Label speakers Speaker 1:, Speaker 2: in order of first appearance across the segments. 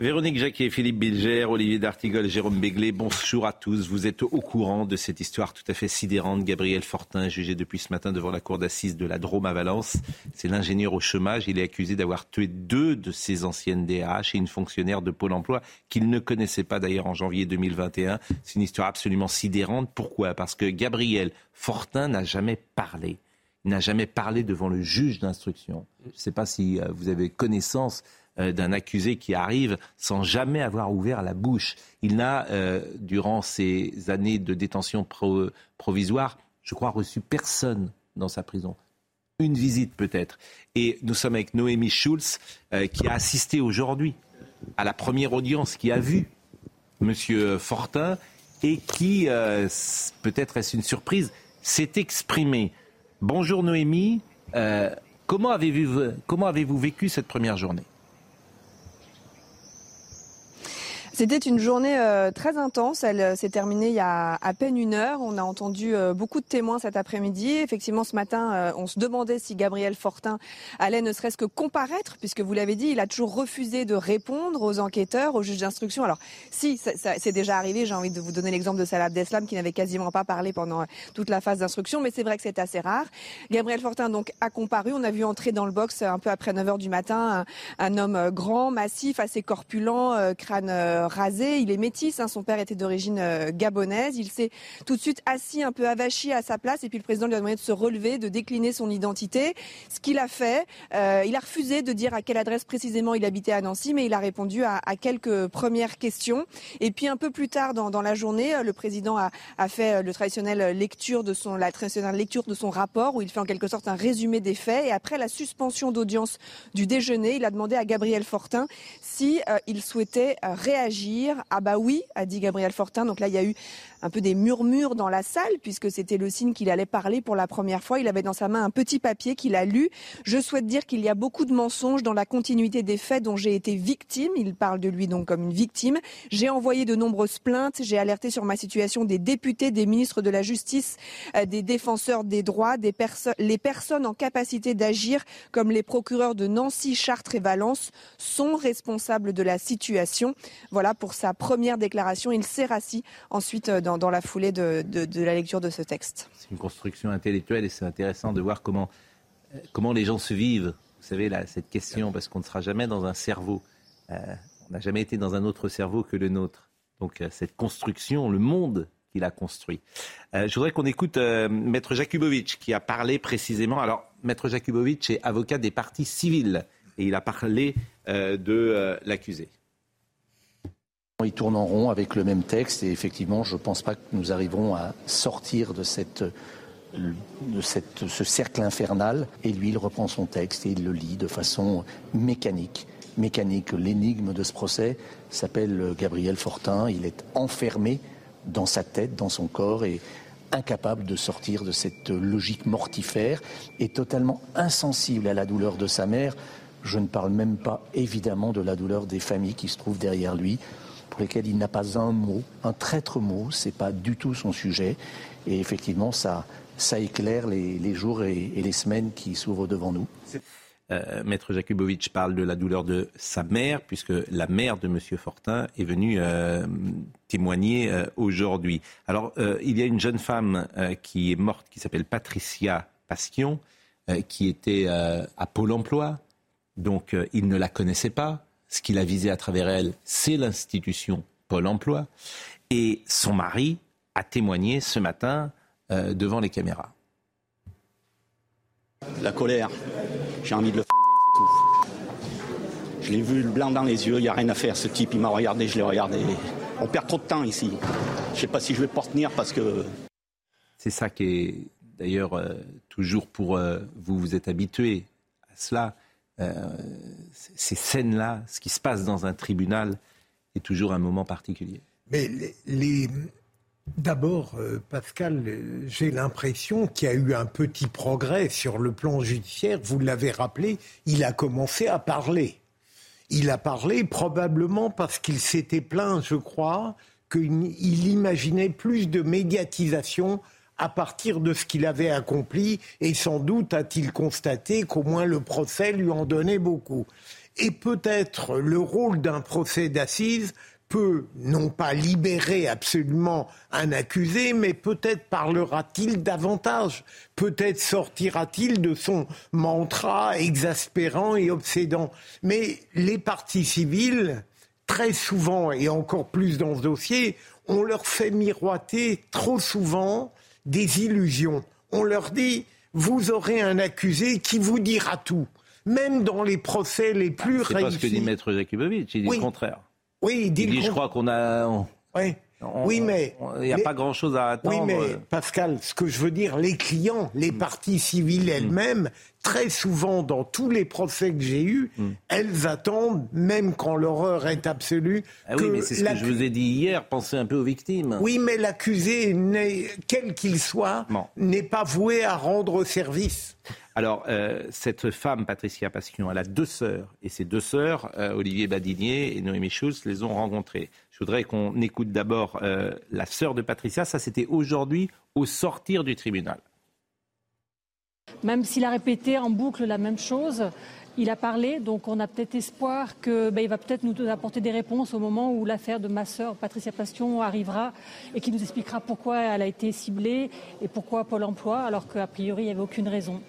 Speaker 1: Véronique Jacquet, Philippe Bilger, Olivier D'Artigol, Jérôme Béglé, bonjour à tous. Vous êtes au courant de cette histoire tout à fait sidérante. Gabriel Fortin, jugé depuis ce matin devant la cour d'assises de la Drôme à Valence. C'est l'ingénieur au chômage. Il est accusé d'avoir tué deux de ses anciennes DRH et une fonctionnaire de Pôle emploi qu'il ne connaissait pas d'ailleurs en janvier 2021. C'est une histoire absolument sidérante. Pourquoi? Parce que Gabriel Fortin n'a jamais parlé. Il n'a jamais parlé devant le juge d'instruction. Je ne sais pas si euh, vous avez connaissance d'un accusé qui arrive sans jamais avoir ouvert la bouche. Il n'a, euh, durant ces années de détention pro- provisoire, je crois, reçu personne dans sa prison. Une visite peut-être. Et nous sommes avec Noémie Schulz, euh, qui a assisté aujourd'hui à la première audience, qui a vu Monsieur Fortin et qui, euh, peut-être est-ce une surprise, s'est exprimé. Bonjour Noémie, Euh, comment avez-vous vécu cette première journée?
Speaker 2: C'était une journée euh, très intense. Elle euh, s'est terminée il y a à peine une heure. On a entendu euh, beaucoup de témoins cet après-midi. Effectivement, ce matin, on se demandait si Gabriel Fortin allait ne serait-ce que comparaître, puisque vous l'avez dit, il a toujours refusé de répondre aux enquêteurs, aux juges d'instruction. Alors, si, ça, ça- c'est déjà arrivé. J'ai envie de vous donner l'exemple de Salah Abdeslam, qui n'avait quasiment pas parlé pendant toute la phase d'instruction, mais c'est vrai que c'est assez rare. Gabriel Fortin, donc, a comparu. On a vu entrer dans le box un peu après 9 heures du matin un, homme grand, massif, assez corpulent, crâne rasé. Il est métis. hein. Son père était d'origine euh, gabonaise. Il s'est tout de suite assis un peu avachi à sa place et puis le président lui a demandé de se relever, de décliner son identité. Ce qu'il a fait, euh, il a refusé de dire à quelle adresse précisément il habitait à Nancy, mais il a répondu à, quelques premières questions. Et puis un peu plus tard dans, la journée, euh, le président a, fait euh, le traditionnel lecture de son, la traditionnelle lecture de son rapport où il fait en quelque sorte un résumé des faits. Et après la suspension d'audience du déjeuner, il a demandé à Gabriel Fortin si euh, souhaitait euh, réagir. Ah bah oui, a dit Gabriel Fortin. Donc là, il y a eu un peu des murmures dans la salle puisque c'était le signe qu'il allait parler pour la première fois. Il avait dans sa main un petit papier qu'il a lu. Je souhaite dire qu'il y a beaucoup de mensonges dans la continuité des faits dont j'ai été victime. Il parle de lui donc comme une victime. J'ai envoyé de nombreuses plaintes. J'ai alerté sur ma situation des députés, des ministres de la Justice, euh, des défenseurs des droits, des perso- les personnes en capacité d'agir comme les procureurs de Nancy, Chartres et Valence sont responsables de la situation. Voilà pour sa première déclaration. Il s'est rassis ensuite euh, dans, la foulée de, la lecture de ce texte.
Speaker 1: C'est une construction intellectuelle et c'est intéressant de voir comment, euh, les gens se vivent. Vous savez, cette question, parce qu'on ne sera jamais dans un cerveau. Euh, on n'a jamais été dans un autre cerveau que le nôtre. Donc, cette construction, le monde qu'il a construit. Je voudrais qu'on écoute Maître Jakubovic qui a parlé précisément. Alors, Maître Jakubovic est avocat des parties civiles et il a parlé de l'accusé.
Speaker 3: Ils tournent en rond avec le même texte et effectivement, je ne pense pas que nous arriverons à sortir de, cette, de cette, ce cercle infernal. Et lui, il reprend son texte et il le lit de façon mécanique. Mécanique. L'énigme de ce procès s'appelle Gabriel Fortin. Il est enfermé dans sa tête, dans son corps et incapable de sortir de cette logique mortifère et totalement insensible à la douleur de sa mère. Je ne parle même pas évidemment de la douleur des familles qui se trouvent derrière lui, pour lesquelles il n'a pas un mot, un traître mot, c'est pas du tout son sujet. Et effectivement, ça, ça éclaire les, les jours et, les semaines qui s'ouvrent devant nous.
Speaker 1: Euh, Maître Jakubovic parle de la douleur de sa mère, puisque la mère de M. Fortin est venue euh, témoigner euh, aujourd'hui. Alors, il y a une jeune femme qui est morte, qui s'appelle Patricia Pasquion, euh, qui était à Pôle emploi. Donc, il ne la connaissait pas. Ce qu'il a visé à travers elle, c'est l'institution Pôle emploi. Et son mari a témoigné ce matin euh, devant les caméras.
Speaker 4: La colère, j'ai envie de le f***, c'est tout. Je l'ai vu le blanc dans les yeux, il n'y a rien à faire. Ce type, il m'a regardé, je l'ai regardé. On perd trop de temps ici. Je ne sais pas si je vais pas tenir parce que
Speaker 1: C'est ça qui est d'ailleurs euh, toujours pour euh, vous, vous êtes habitué à cela. Ces scènes-là, ce qui se passe dans un tribunal, est toujours un moment particulier.
Speaker 5: Mais D'abord, Pascal, j'ai l'impression qu'il y a eu un petit progrès sur le plan judiciaire. Vous l'avez rappelé, il a commencé à parler. Il a parlé probablement parce qu'il s'était plaint, je crois, qu'il imaginait plus de médiatisation à partir de ce qu'il avait accompli et sans doute a-t-il constaté qu'au moins le procès lui en donnait beaucoup. Et peut-être le rôle d'un procès d'assises peut non pas libérer absolument un accusé, mais peut-être parlera-t-il davantage, peut-être sortira-t-il de son mantra exaspérant et obsédant. Mais les parties civiles, très souvent, et encore plus dans ce dossier, on leur fait miroiter trop souvent des illusions. On leur dit, vous aurez un accusé qui vous dira tout. Même dans les procès les plus réussis. C'est
Speaker 1: pas ce que dit Maître Jakubowicz, il dit le contraire.
Speaker 5: Oui, il
Speaker 1: dit, je crois qu'on a.
Speaker 5: oui, mais.
Speaker 1: Il n'y a pas grand-chose à attendre.
Speaker 5: Oui, mais Pascal, ce que je veux dire, les clients, les mm. parties civiles mm. elles-mêmes, très souvent dans tous les procès que j'ai eus, mm. elles attendent, même quand l'horreur est absolue.
Speaker 1: Ah oui, mais c'est ce que je vous ai dit hier, pensez un peu aux victimes.
Speaker 5: Oui, mais l'accusé, quel qu'il soit, n'est pas voué à rendre service.
Speaker 1: Alors, euh, cette femme, Patricia Pasquion, elle a deux sœurs. Et ces deux sœurs, euh, Olivier Badinier et Noémie Schulz, les ont rencontrées. Je voudrais qu'on écoute d'abord euh, la sœur de Patricia. Ça, c'était aujourd'hui au sortir du tribunal.
Speaker 6: Même s'il a répété en boucle la même chose, il a parlé, donc on a peut-être espoir qu'il ben, va peut-être nous apporter des réponses au moment où l'affaire de ma sœur Patricia Pastion arrivera et qui nous expliquera pourquoi elle a été ciblée et pourquoi Pôle Emploi, alors qu'a priori il n'y avait aucune raison.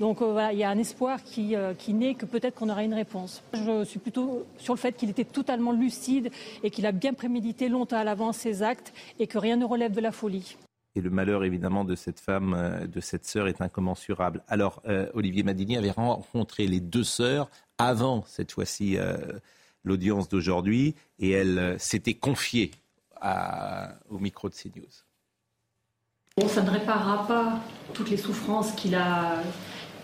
Speaker 6: Donc euh, voilà, il y a un espoir qui, euh, qui naît que peut-être qu'on aura une réponse. Je suis plutôt sur le fait qu'il était totalement lucide et qu'il a bien prémédité longtemps à l'avance ses actes et que rien ne relève de la folie.
Speaker 1: Et le malheur, évidemment, de cette femme, euh, de cette sœur, est incommensurable. Alors, Olivier Madini avait rencontré les deux sœurs avant, cette fois-ci, l'audience d'aujourd'hui, et elle s'était confiée au micro de CNews.
Speaker 6: Bon, ça ne réparera pas toutes les souffrances qu'il a,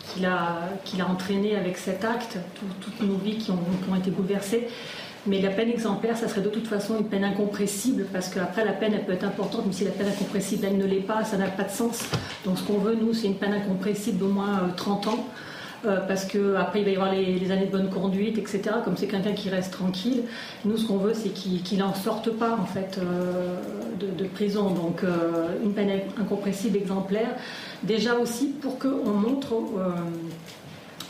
Speaker 6: qu'il a, qu'il a entraîné avec cet acte, toutes nos vies qui ont, qui ont, été bouleversées. Mais la peine exemplaire, ça serait de toute façon une peine incompressible, parce qu'après la peine, elle peut être importante, mais si la peine incompressible, elle ne l'est pas, ça n'a pas de sens. Donc ce qu'on veut, nous, c'est une peine incompressible d'au moins 30 euh, ans. Euh, parce qu'après il va y avoir les, années de bonne conduite, etc. Comme c'est quelqu'un qui reste tranquille, nous ce qu'on veut c'est qu'il n'en sorte pas en fait euh, de, prison. Donc une peine incompressible exemplaire. Déjà aussi pour qu'on montre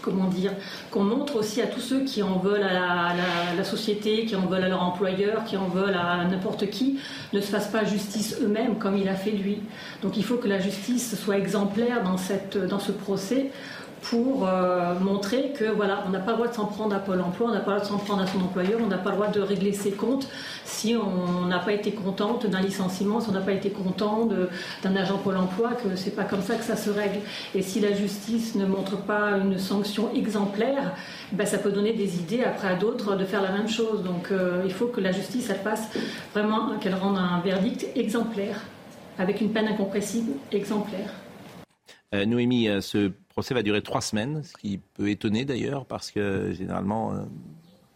Speaker 6: comment dire, qu'on montre aussi à tous ceux qui en veulent à la, société, qui en veulent à leur employeur, qui en veulent à n'importe qui, ne se fassent pas justice eux-mêmes comme il a fait lui. Donc il faut que la justice soit exemplaire dans, cette, dans ce procès pour euh, montrer que voilà, on n'a pas le droit de s'en prendre à Pôle Emploi, on n'a pas le droit de s'en prendre à son employeur, on n'a pas le droit de régler ses comptes si on n'a pas été contente d'un licenciement, si on n'a pas été content d'un agent Pôle Emploi, que c'est pas comme ça que ça se règle. Et si la justice ne montre pas une sanction exemplaire, ben ça peut donner des idées après à d'autres de faire la même chose. Donc euh, il faut que la justice elle passe vraiment qu'elle rende un verdict exemplaire avec une peine incompressible exemplaire.
Speaker 1: Euh, Noémie, ce procès va durer trois semaines, ce qui peut étonner d'ailleurs, parce que généralement, euh,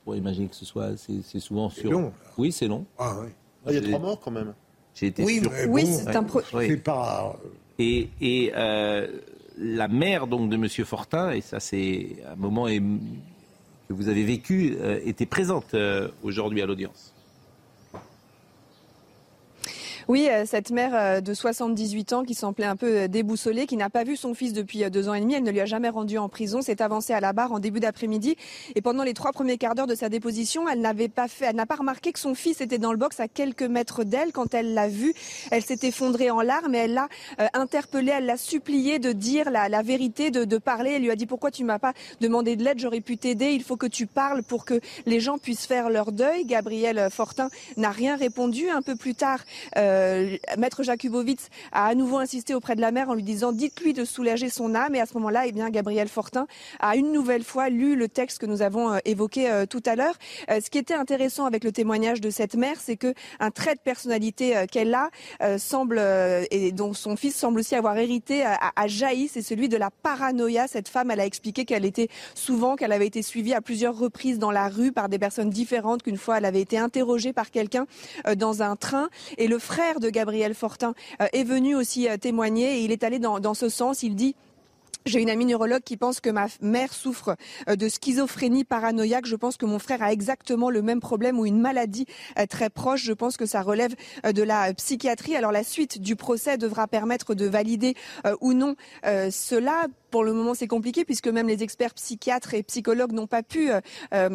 Speaker 1: pour imaginer que ce soit, c'est souvent sur.
Speaker 5: long.
Speaker 1: Oui, c'est long.
Speaker 7: Ah, oui. Ah, il y a trois morts quand même.
Speaker 1: J'ai été
Speaker 2: oui, oui, c'est un
Speaker 5: C'est pas.
Speaker 1: Et, et euh, la mère donc de Monsieur Fortin, et ça c'est un moment que vous avez vécu, euh, était présente aujourd'hui à l'audience.
Speaker 2: Oui, euh, cette mère euh, de 78 ans qui semblait un peu euh, déboussolée, qui n'a pas vu son fils depuis deux ans et demi, elle ne lui a jamais rendu en prison, s'est avancée à la barre en début d'après-midi et pendant les trois premiers quarts d'heure de sa déposition, elle n'avait pas fait, elle n'a pas remarqué que son fils était dans le box à quelques mètres d'elle. Quand elle l'a vu, elle s'est effondrée en larmes et elle l'a interpellé, elle l'a supplié de dire la, la vérité, de, de, parler. Elle lui a dit pourquoi tu m'as pas demandé de l'aide, j'aurais pu t'aider. Il faut que tu parles pour que les gens puissent faire leur deuil. Gabriel Fortin n'a rien répondu. Un peu plus tard. Maître Jakubowicz a à nouveau insisté auprès de la mère en lui disant dites-lui de soulager son âme. Et à ce moment-là, eh bien, Gabriel Fortin a une nouvelle fois lu le texte que nous avons évoqué tout à l'heure. ce qui était intéressant avec le témoignage de cette mère, c'est que un trait de personnalité qu'elle a semble et dont son fils semble aussi avoir hérité a, jailli, c'est celui de la paranoïa. Cette femme, elle a expliqué qu'elle était souvent, qu'elle avait été suivie à plusieurs reprises dans la rue par des personnes différentes, qu'une fois elle avait été interrogée par quelqu'un euh, dans un train. Et le frère de Gabriel Fortin euh, est venu aussi euh, témoigner et il est allé dans, ce sens. Il dit j'ai une amie neurologue qui pense que ma mère souffre euh, de schizophrénie paranoïaque. Je pense que mon frère a exactement le même problème ou une maladie très proche. Je pense que ça relève de la psychiatrie. Alors la suite du procès devra permettre de valider ou non cela. Pour le moment, c'est compliqué puisque même les experts psychiatres et psychologues n'ont pas pu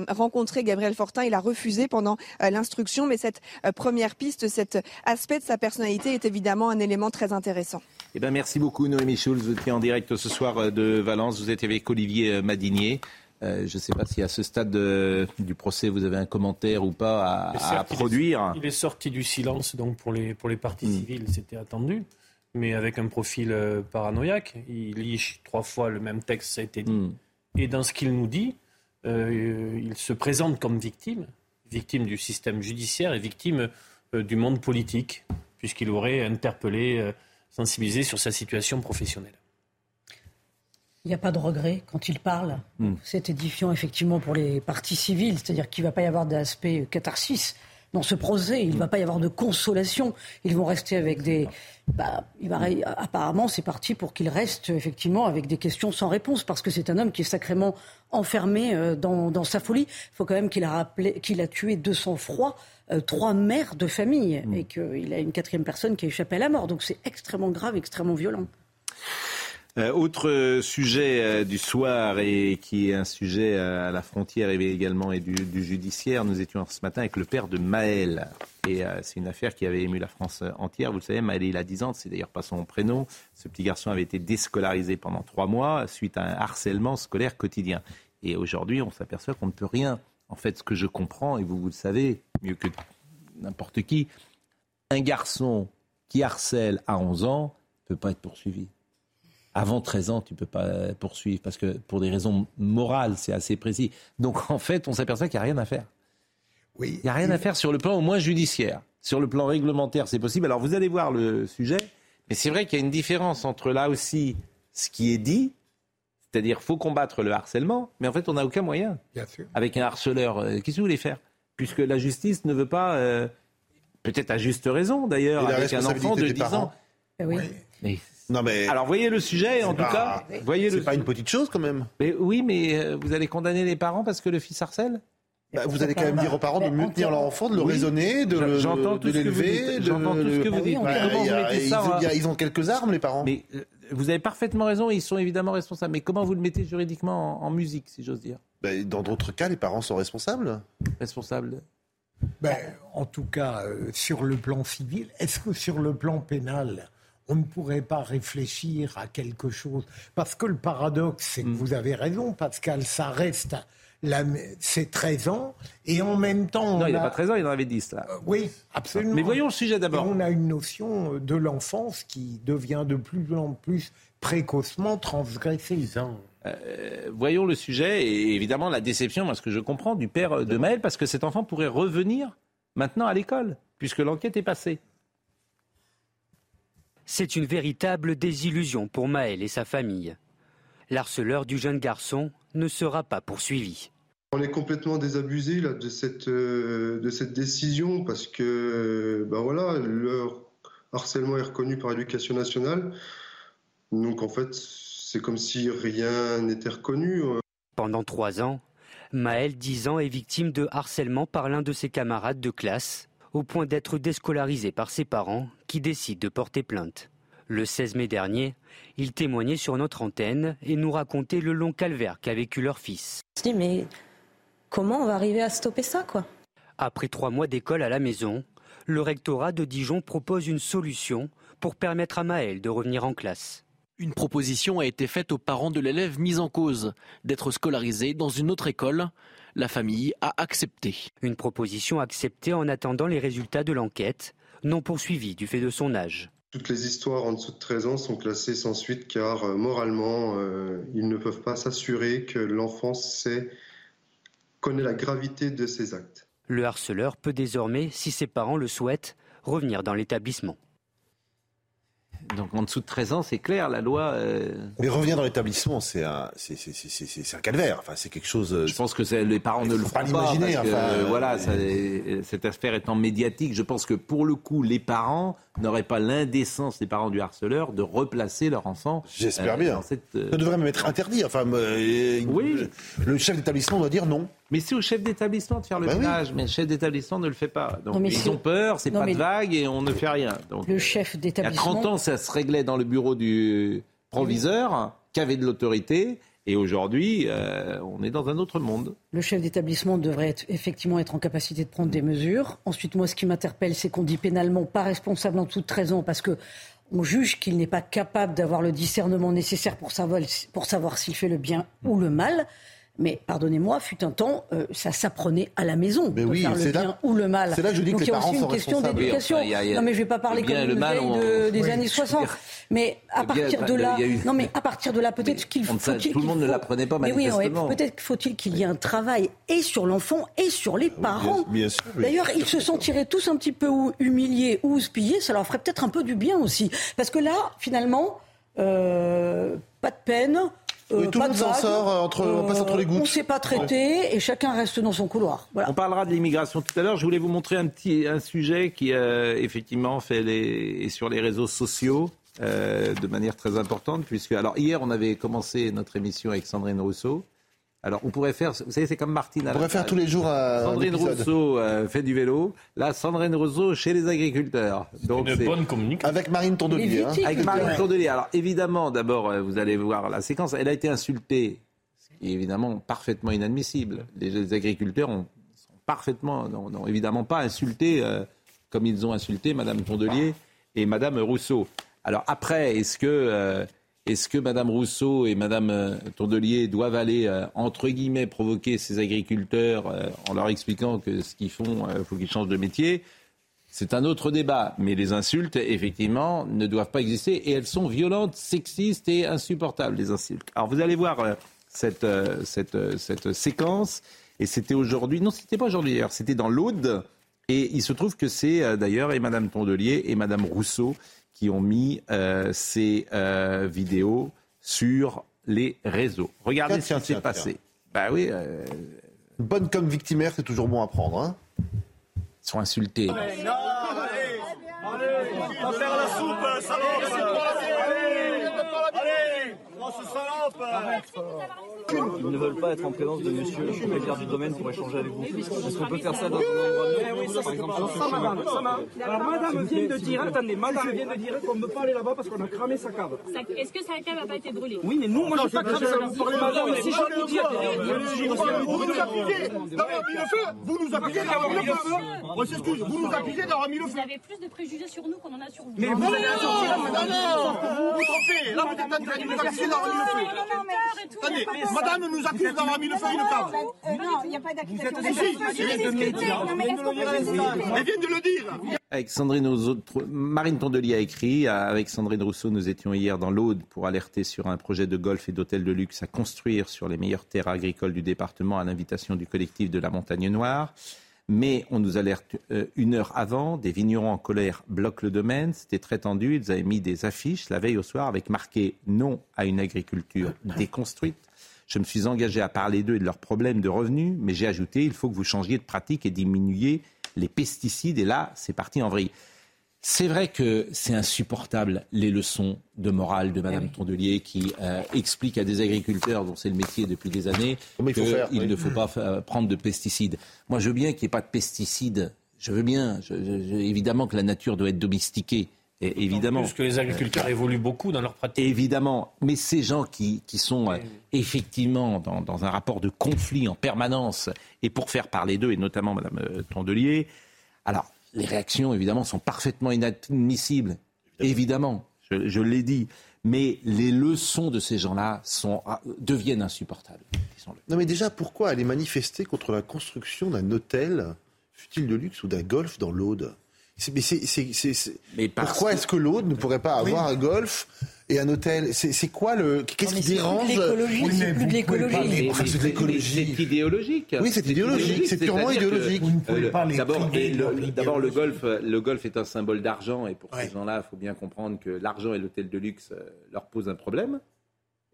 Speaker 2: rencontrer Gabriel Fortin. Il a refusé pendant l'instruction. Mais cette première piste, cet aspect de sa personnalité est évidemment un élément très intéressant.
Speaker 1: Eh ben, merci beaucoup, Noémie Schulz. Vous étiez en direct ce soir euh, de Valence. Vous êtes avec Olivier euh, Madinier. Euh, je ne sais pas si à ce stade du procès, vous avez un commentaire ou pas à, produire.
Speaker 8: Il est, sorti du silence donc pour les, pour les parties hmm. civiles, c'était attendu, mais avec un profil paranoïaque. Il lit trois fois le même texte, ça a été dit. Hmm. Et dans ce qu'il nous dit, il se présente comme victime, victime du système judiciaire et victime du monde politique, puisqu'il aurait interpellé sensibiliser sur sa situation professionnelle.
Speaker 9: Il n'y a pas de regret quand il parle. Hmm. C'est édifiant effectivement pour les parties civiles, c'est-à-dire qu'il ne va pas y avoir d'aspect catharsis dans ce procès. Il ne va pas y avoir de consolation. Ils vont rester avec des. Bah, il va... Apparemment, c'est parti pour qu'il reste effectivement avec des questions sans réponse, parce que c'est un homme qui est sacrément enfermé euh, dans, dans sa folie. Il faut quand même qu'il a rappelé qu'il a tué de sang-froid euh, trois mères de famille mm. et qu'il a une quatrième personne qui a échappé à la mort. Donc c'est extrêmement grave, extrêmement violent.
Speaker 1: Euh, autre sujet euh, du soir et qui est un sujet à la frontière également et du, judiciaire. Nous étions ce matin avec le père de Maël. Et c'est une affaire qui avait ému la France entière. Vous le savez, Maël, il a 10 ans, c'est d'ailleurs pas son prénom. Ce petit garçon avait été déscolarisé pendant trois mois suite à un harcèlement scolaire quotidien. Et aujourd'hui, on s'aperçoit qu'on ne peut rien en fait, ce que je comprends, et vous, vous le savez mieux que n'importe qui, un garçon qui harcèle à 11 ans ne peut pas être poursuivi. Avant 13 ans, tu ne peux pas poursuivre parce que pour des raisons morales, c'est assez précis. Donc en fait, on s'aperçoit qu'il n'y a rien à faire. Oui. Il n'y a rien à faire sur le plan au moins judiciaire. Sur le plan réglementaire, c'est possible. Alors vous allez voir le sujet, mais c'est vrai qu'il y a une différence entre là aussi ce qui est dit c'est-à-dire, faut combattre le harcèlement, mais en fait, on n'a aucun moyen. Bien sûr. Avec un harceleur, euh, qu'est-ce que vous voulez faire? Puisque la justice ne veut pas, euh, peut-être à juste raison d'ailleurs, avec un enfant de 10 ans.
Speaker 9: Eh oui.
Speaker 1: Non mais alors voyez le sujet en tout cas. Voyez
Speaker 7: c'est pas une petite chose quand même.
Speaker 1: Mais oui, mais euh, vous allez condamner les parents parce que le fils harcèle?
Speaker 7: Bah, vous allez quand même dire aux parents de mieux tenir leur enfant, de le raisonner, de l'élever.
Speaker 1: J'entends tout ce que vous dites.
Speaker 7: Ils ont quelques armes, les parents.
Speaker 1: Mais vous avez parfaitement raison, ils sont évidemment responsables. Mais comment vous le mettez juridiquement en, musique, si j'ose dire?
Speaker 7: Ben, Dans d'autres cas, les parents sont responsables.
Speaker 1: Responsables
Speaker 5: ben, En tout cas, euh, sur le plan civil, est-ce que sur le plan pénal, on ne pourrait pas réfléchir à quelque chose Parce que le paradoxe, c'est que hmm. vous avez raison, Pascal, ça reste c'est 13 ans, et en même temps...
Speaker 1: non, il n'a pas 13 ans, il en avait 10, là.
Speaker 5: Euh, oui, absolument.
Speaker 1: Mais voyons le sujet d'abord.
Speaker 5: On a une notion euh, de l'enfance qui devient de plus en plus précocement transgressée.
Speaker 1: Euh, voyons le sujet, et évidemment la déception, moi ce que je comprends, du père de Maël, parce que cet enfant pourrait revenir maintenant à l'école, puisque l'enquête est passée.
Speaker 10: C'est une véritable désillusion pour Maël et sa famille. L'harceleur du jeune garçon ne sera pas poursuivi.
Speaker 11: On est complètement désabusé là, de, cette, euh, de cette décision parce que ben voilà, leur harcèlement est reconnu par l'éducation nationale. Donc en fait, c'est comme si rien n'était reconnu.
Speaker 10: Pendant trois ans, Maël, 10 ans, est victime de harcèlement par l'un de ses camarades de classe, au point d'être déscolarisé par ses parents qui décident de porter plainte. Le 16 mai dernier, il témoignait sur notre antenne et nous racontait le long calvaire qu'a vécu leur fils.
Speaker 9: Je dis, mais comment on va arriver à stopper ça, quoi?
Speaker 10: Après trois mois d'école à la maison, le rectorat de Dijon propose une solution pour permettre à Maël de revenir en classe.
Speaker 12: Une proposition a été faite aux parents de l'élève mis en cause d'être scolarisé dans une autre école. La famille a accepté.
Speaker 10: Une proposition acceptée en attendant les résultats de l'enquête non poursuivi du fait de son âge.
Speaker 11: Toutes les histoires en dessous de 13 ans sont classées sans suite car euh, moralement, euh, ils ne peuvent pas s'assurer que l'enfant sait, connaît la gravité de ses actes.
Speaker 10: Le harceleur peut désormais, si ses parents le souhaitent, revenir dans l'établissement.
Speaker 1: Donc en dessous de 13 ans, c'est clair, la loi. Euh,
Speaker 13: Mais revenir dans l'établissement, c'est un, c'est, c'est, c'est, c'est un calvaire. Enfin, c'est quelque chose. euh,
Speaker 1: Je pense que c'est- les parents ne le font
Speaker 13: pas l'imaginer,
Speaker 1: parce que,
Speaker 13: enfin,
Speaker 1: euh, voilà, ça- euh, cette affaire étant médiatique, je pense que pour le coup, les parents n'auraient pas l'indécence, les parents du harceleur, de replacer leur enfant.
Speaker 13: J'espère
Speaker 1: euh,
Speaker 13: bien.
Speaker 1: cette,
Speaker 13: Ça devrait même être interdit. Enfin,
Speaker 1: Oui.
Speaker 13: Le chef d'établissement doit dire non.
Speaker 1: Mais c'est au chef d'établissement de faire le
Speaker 13: Bah oui.
Speaker 1: ménage, mais le chef d'établissement ne le fait pas. Donc
Speaker 9: Non,
Speaker 1: ils ont peur, c'est pas de vague et on ne fait rien. Donc,
Speaker 9: Le chef
Speaker 1: il y a
Speaker 9: d'établissement.
Speaker 1: 30 ans, ça se réglait dans le bureau du proviseur, qui avait de l'autorité, et aujourd'hui, euh, on est dans un autre monde.
Speaker 9: Le chef d'établissement devrait être, effectivement être en capacité de prendre des mesures. Ensuite, moi, ce qui m'interpelle, c'est qu'on dit pénalement pas responsable en toute raison parce que on juge qu'il n'est pas capable d'avoir le discernement nécessaire pour savoir, pour savoir s'il fait le bien ou le mal. Mais pardonnez-moi, fut un temps, euh, ça s'apprenait à la maison
Speaker 13: Mais
Speaker 9: de
Speaker 13: oui,
Speaker 9: faire le
Speaker 13: là-
Speaker 9: bien ou le mal.
Speaker 13: c'est là que je dis que
Speaker 9: Donc
Speaker 13: les
Speaker 9: il y a
Speaker 13: parents
Speaker 9: aussi une
Speaker 13: sont
Speaker 9: question d'éducation.
Speaker 1: Oui, enfin,
Speaker 9: non mais je vais pas parler
Speaker 1: le bien
Speaker 9: comme
Speaker 1: le
Speaker 9: une
Speaker 1: mal,
Speaker 9: vieille
Speaker 1: on-
Speaker 9: de- des
Speaker 1: oui,
Speaker 9: années
Speaker 1: je veux
Speaker 9: 60.
Speaker 1: dire,
Speaker 9: Mais à
Speaker 1: bien,
Speaker 9: partir de là,
Speaker 1: eu-
Speaker 9: non mais à partir de là, peut-être qu'il faut-il
Speaker 1: tout le monde ne
Speaker 9: faut-
Speaker 1: l'apprenait pas,
Speaker 9: Mais oui, ouais,
Speaker 1: manifestement.
Speaker 9: peut-être faut-il qu'il y ait un travail et sur l'enfant et sur les parents.
Speaker 13: bien sûr, oui.
Speaker 9: D'ailleurs, ils se sentiraient tous un petit peu humiliés ou houspillés, ça leur ferait peut-être un peu du bien aussi. Parce que là, finalement, euh, pas de peine. Euh,
Speaker 13: Oui, tout le monde
Speaker 9: de
Speaker 13: s'en sort, euh, entre- on passe entre les gouttes.
Speaker 9: On ne s'est pas traité et chacun reste dans son couloir. Voilà.
Speaker 1: On parlera de l'immigration tout à l'heure. Je voulais vous montrer un petit un sujet qui euh, effectivement fait les est sur les réseaux sociaux euh, de manière très importante puisque alors hier on avait commencé notre émission avec Sandrine Rousseau. Alors on pourrait faire vous savez c'est comme Martine. à
Speaker 13: On
Speaker 1: la
Speaker 13: pourrait faire tous les jours un
Speaker 1: Sandrine. Rousseau euh, fait du vélo. Là Sandrine Rousseau chez les agriculteurs. Donc
Speaker 8: Une bonne communication.
Speaker 13: Avec Marine Tondelier. hein.
Speaker 1: avec Marine Tondelier. Alors évidemment, d'abord, euh, vous allez voir la séquence. Elle a été insultée, ce qui est évidemment parfaitement inadmissible. Les, les agriculteurs ont, sont parfaitement, n'ont n'ont évidemment pas insulté euh, comme ils ont insulté Madame Tondelier et Madame Rousseau. Alors après, est-ce que euh, est-ce que Madame Rousseau et Madame euh, Tondelier doivent aller euh, entre guillemets provoquer ces agriculteurs euh, en leur expliquant que ce qu'ils font, il faut qu'ils changent de métier? C'est un autre débat, mais les insultes, effectivement, ne doivent pas exister et elles sont violentes, sexistes et insupportables, les insultes. Alors vous allez voir cette, cette, cette séquence, et c'était aujourd'hui, non, c'était pas aujourd'hui d'ailleurs, c'était dans l'Aude, et il se trouve que c'est d'ailleurs et Madame Tondelier et Madame Rousseau qui ont mis euh, ces euh, vidéos sur les réseaux. Regardez
Speaker 13: Tiens,
Speaker 1: ce qui s'est passé. Bah oui, euh,
Speaker 13: bonne comme victimaire, c'est toujours bon à prendre. Hein.
Speaker 1: ils sont insultés.
Speaker 14: Non, allez, allez, on va faire la soupe, salope Allez, allez, grosse salope
Speaker 15: Ils ne veulent pas être en présence de monsieur le propriétaire du domaine pour échanger avec vous. Est-ce qu'on peut faire ça dans un endroit par exemple
Speaker 16: Ça, madame, ça, madame. Alors, madame vient de dire, attendez, madame vient de dire qu'on ne peut pas aller là-bas parce qu'on a cramé sa cave.
Speaker 17: Est-ce que sa cave n'a pas été brûlée?
Speaker 16: Oui, mais nous, moi, j'ai pas cramé sa cave. Madame, si je vous dis,
Speaker 14: Vous nous accusez d'avoir mis le feu Vous nous accusez d'avoir mis le feu On s'excuse, vous nous accusez d'avoir mis le
Speaker 17: Vous
Speaker 14: feu
Speaker 17: avez plus de préjugés sur nous qu'on en a sur vous.
Speaker 14: Mais vous allez la sortir, madame Vous vous trompez Là, vous êtes en train de nous accuser d'avoir mis le feu Attendez, madame nous accuse d'avoir mis le feu à une cave
Speaker 17: Non, il n'y a pas d'accusation.
Speaker 14: Si, si, elle vient de le dire Elle vient de le dire
Speaker 1: Avec Sandrine Rousseau, Marine Tondelier a écrit. Avec Sandrine Rousseau, nous étions hier dans l'Aude pour alerter sur un projet de golf et d'hôtel de luxe à construire sur les meilleures terres agricoles du département à l'invitation du collectif de la Montagne Noire. Mais on nous alerte euh, une heure avant, des vignerons en colère bloquent le domaine. C'était très tendu. Ils avaient mis des affiches la veille au soir avec marqué non à une agriculture déconstruite. Je me suis engagé à parler d'eux et de leurs problèmes de revenus, mais j'ai ajouté il faut que vous changiez de pratique et diminuiez les pesticides. Et là, c'est parti en vrille. C'est vrai que c'est insupportable les leçons de morale de Madame Tondelier qui euh, explique à des agriculteurs dont c'est le métier depuis des années qu'il
Speaker 13: oui.
Speaker 1: ne faut pas euh, prendre de pesticides. Moi, je veux bien qu'il n'y ait pas de pesticides. Je veux bien. Je- je- je- évidemment que la nature doit être domestiquée. Et, évidemment.
Speaker 8: Parce que les agriculteurs évoluent beaucoup dans leur pratique.
Speaker 1: Évidemment, mais ces gens qui, qui sont euh, effectivement dans, dans un rapport de conflit en permanence, et pour faire parler d'eux, et notamment Mme euh, Tondelier, alors les réactions évidemment sont parfaitement inadmissibles, évidemment, je, je l'ai dit, mais les leçons de ces gens-là ah, deviennent insupportables.
Speaker 13: Non mais déjà, pourquoi aller manifester contre la construction d'un hôtel, fut-il de luxe ou d'un golf dans l'Aude? Pourquoi est-ce que l'autre ne pourrait pas avoir un golf et un hôtel C'est quoi le Qu'est-ce qui dérange
Speaker 9: c'est plus de l'écologie.
Speaker 13: de
Speaker 1: c'est-
Speaker 13: l'écologie.
Speaker 1: C'est idéologique.
Speaker 13: Oui, c'est idéologique, c'est purement idéologique.
Speaker 1: euh,
Speaker 13: Vous ne pouvez
Speaker 1: le-
Speaker 13: pas les
Speaker 1: D'abord, le- golf, le golf est un symbole d'argent, et pour ces gens-là, il faut bien comprendre que l'argent et l'hôtel de luxe euh, leur posent un problème,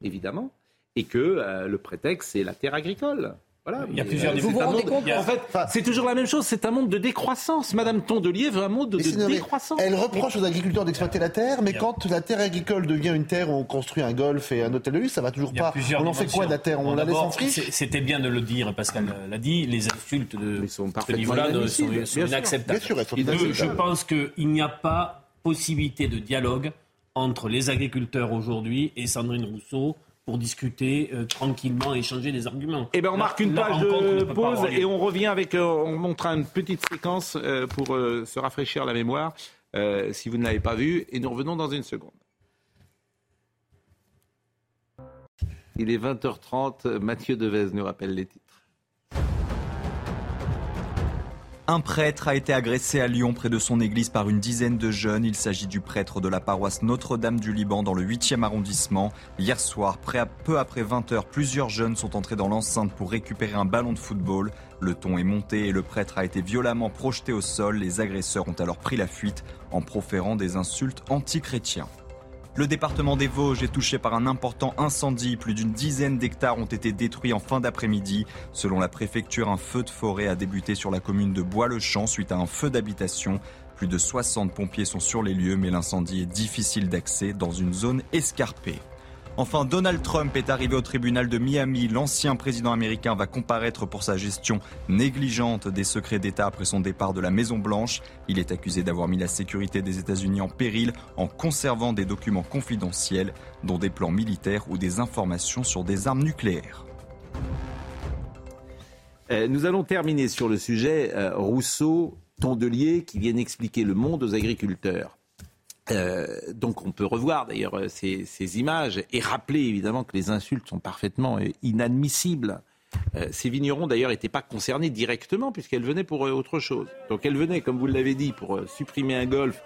Speaker 1: évidemment, et que euh, le prétexte, c'est la terre agricole. Voilà.
Speaker 8: Il y a
Speaker 1: Mais,
Speaker 8: plusieurs
Speaker 1: euh,
Speaker 8: niveaux. Vous vous rendez compte
Speaker 1: En fait, c'est toujours la même chose. C'est un monde de décroissance. Madame Tondelier veut un monde de, décroissance.
Speaker 13: Elle reproche aux agriculteurs d'exploiter la terre, mais quand la terre agricole devient une terre où on construit un golf et un hôtel de luxe, ça va toujours pas.
Speaker 8: plusieurs
Speaker 13: On en fait quoi de la terre On la laisse en friche
Speaker 8: C'était bien de le dire, Pascal l'a dit, les insultes de ce niveau-là sont, inacceptables. je pense qu'il n'y a pas possibilité de dialogue entre les agriculteurs aujourd'hui et Sandrine Rousseau pour discuter euh, tranquillement et échanger des arguments.
Speaker 1: Eh ben, on
Speaker 8: La-
Speaker 1: marque une page de pause et on revient avec. euh, on montrera une petite séquence euh, pour euh, se rafraîchir la mémoire, si vous ne l'avez pas vue, et nous revenons dans une seconde. Il est 20h30. Mathieu Devez nous rappelle les titres.
Speaker 18: Un prêtre a été agressé à Lyon près de son église par une dizaine de jeunes. Il s'agit du prêtre de la paroisse Notre-Dame du Liban dans le 8e arrondissement. Hier soir, peu après 20h, plusieurs jeunes sont entrés dans l'enceinte pour récupérer un ballon de football. Le ton est monté et le prêtre a été violemment projeté au sol. Les agresseurs ont alors pris la fuite en proférant des insultes anti-chrétiens. Le département des Vosges est touché par un important incendie. Plus d'une dizaine d'hectares ont été détruits en fin d'après-midi. Selon la préfecture, un feu de forêt a débuté sur la commune de Bois-le-Champ suite à un feu d'habitation. Plus de 60 pompiers sont sur les lieux, mais l'incendie est difficile d'accès dans une zone escarpée. Enfin, Donald Trump est arrivé au tribunal de Miami. L'ancien président américain va comparaître pour sa gestion négligente des secrets d'État après son départ de la Maison-Blanche. Il est accusé d'avoir mis la sécurité des États-Unis en péril en conservant des documents confidentiels, dont des plans militaires ou des informations sur des armes nucléaires.
Speaker 1: Euh, nous allons terminer sur le sujet euh, Rousseau, Tondelier, qui viennent expliquer le monde aux agriculteurs. Euh, donc on peut revoir d'ailleurs euh, ces, images et rappeler évidemment que les insultes sont parfaitement euh, inadmissibles. Ces vignerons d'ailleurs n'étaient pas concernés directement puisqu'elles venaient pour autre chose. Donc elles venaient, comme vous l'avez dit, pour supprimer un golf.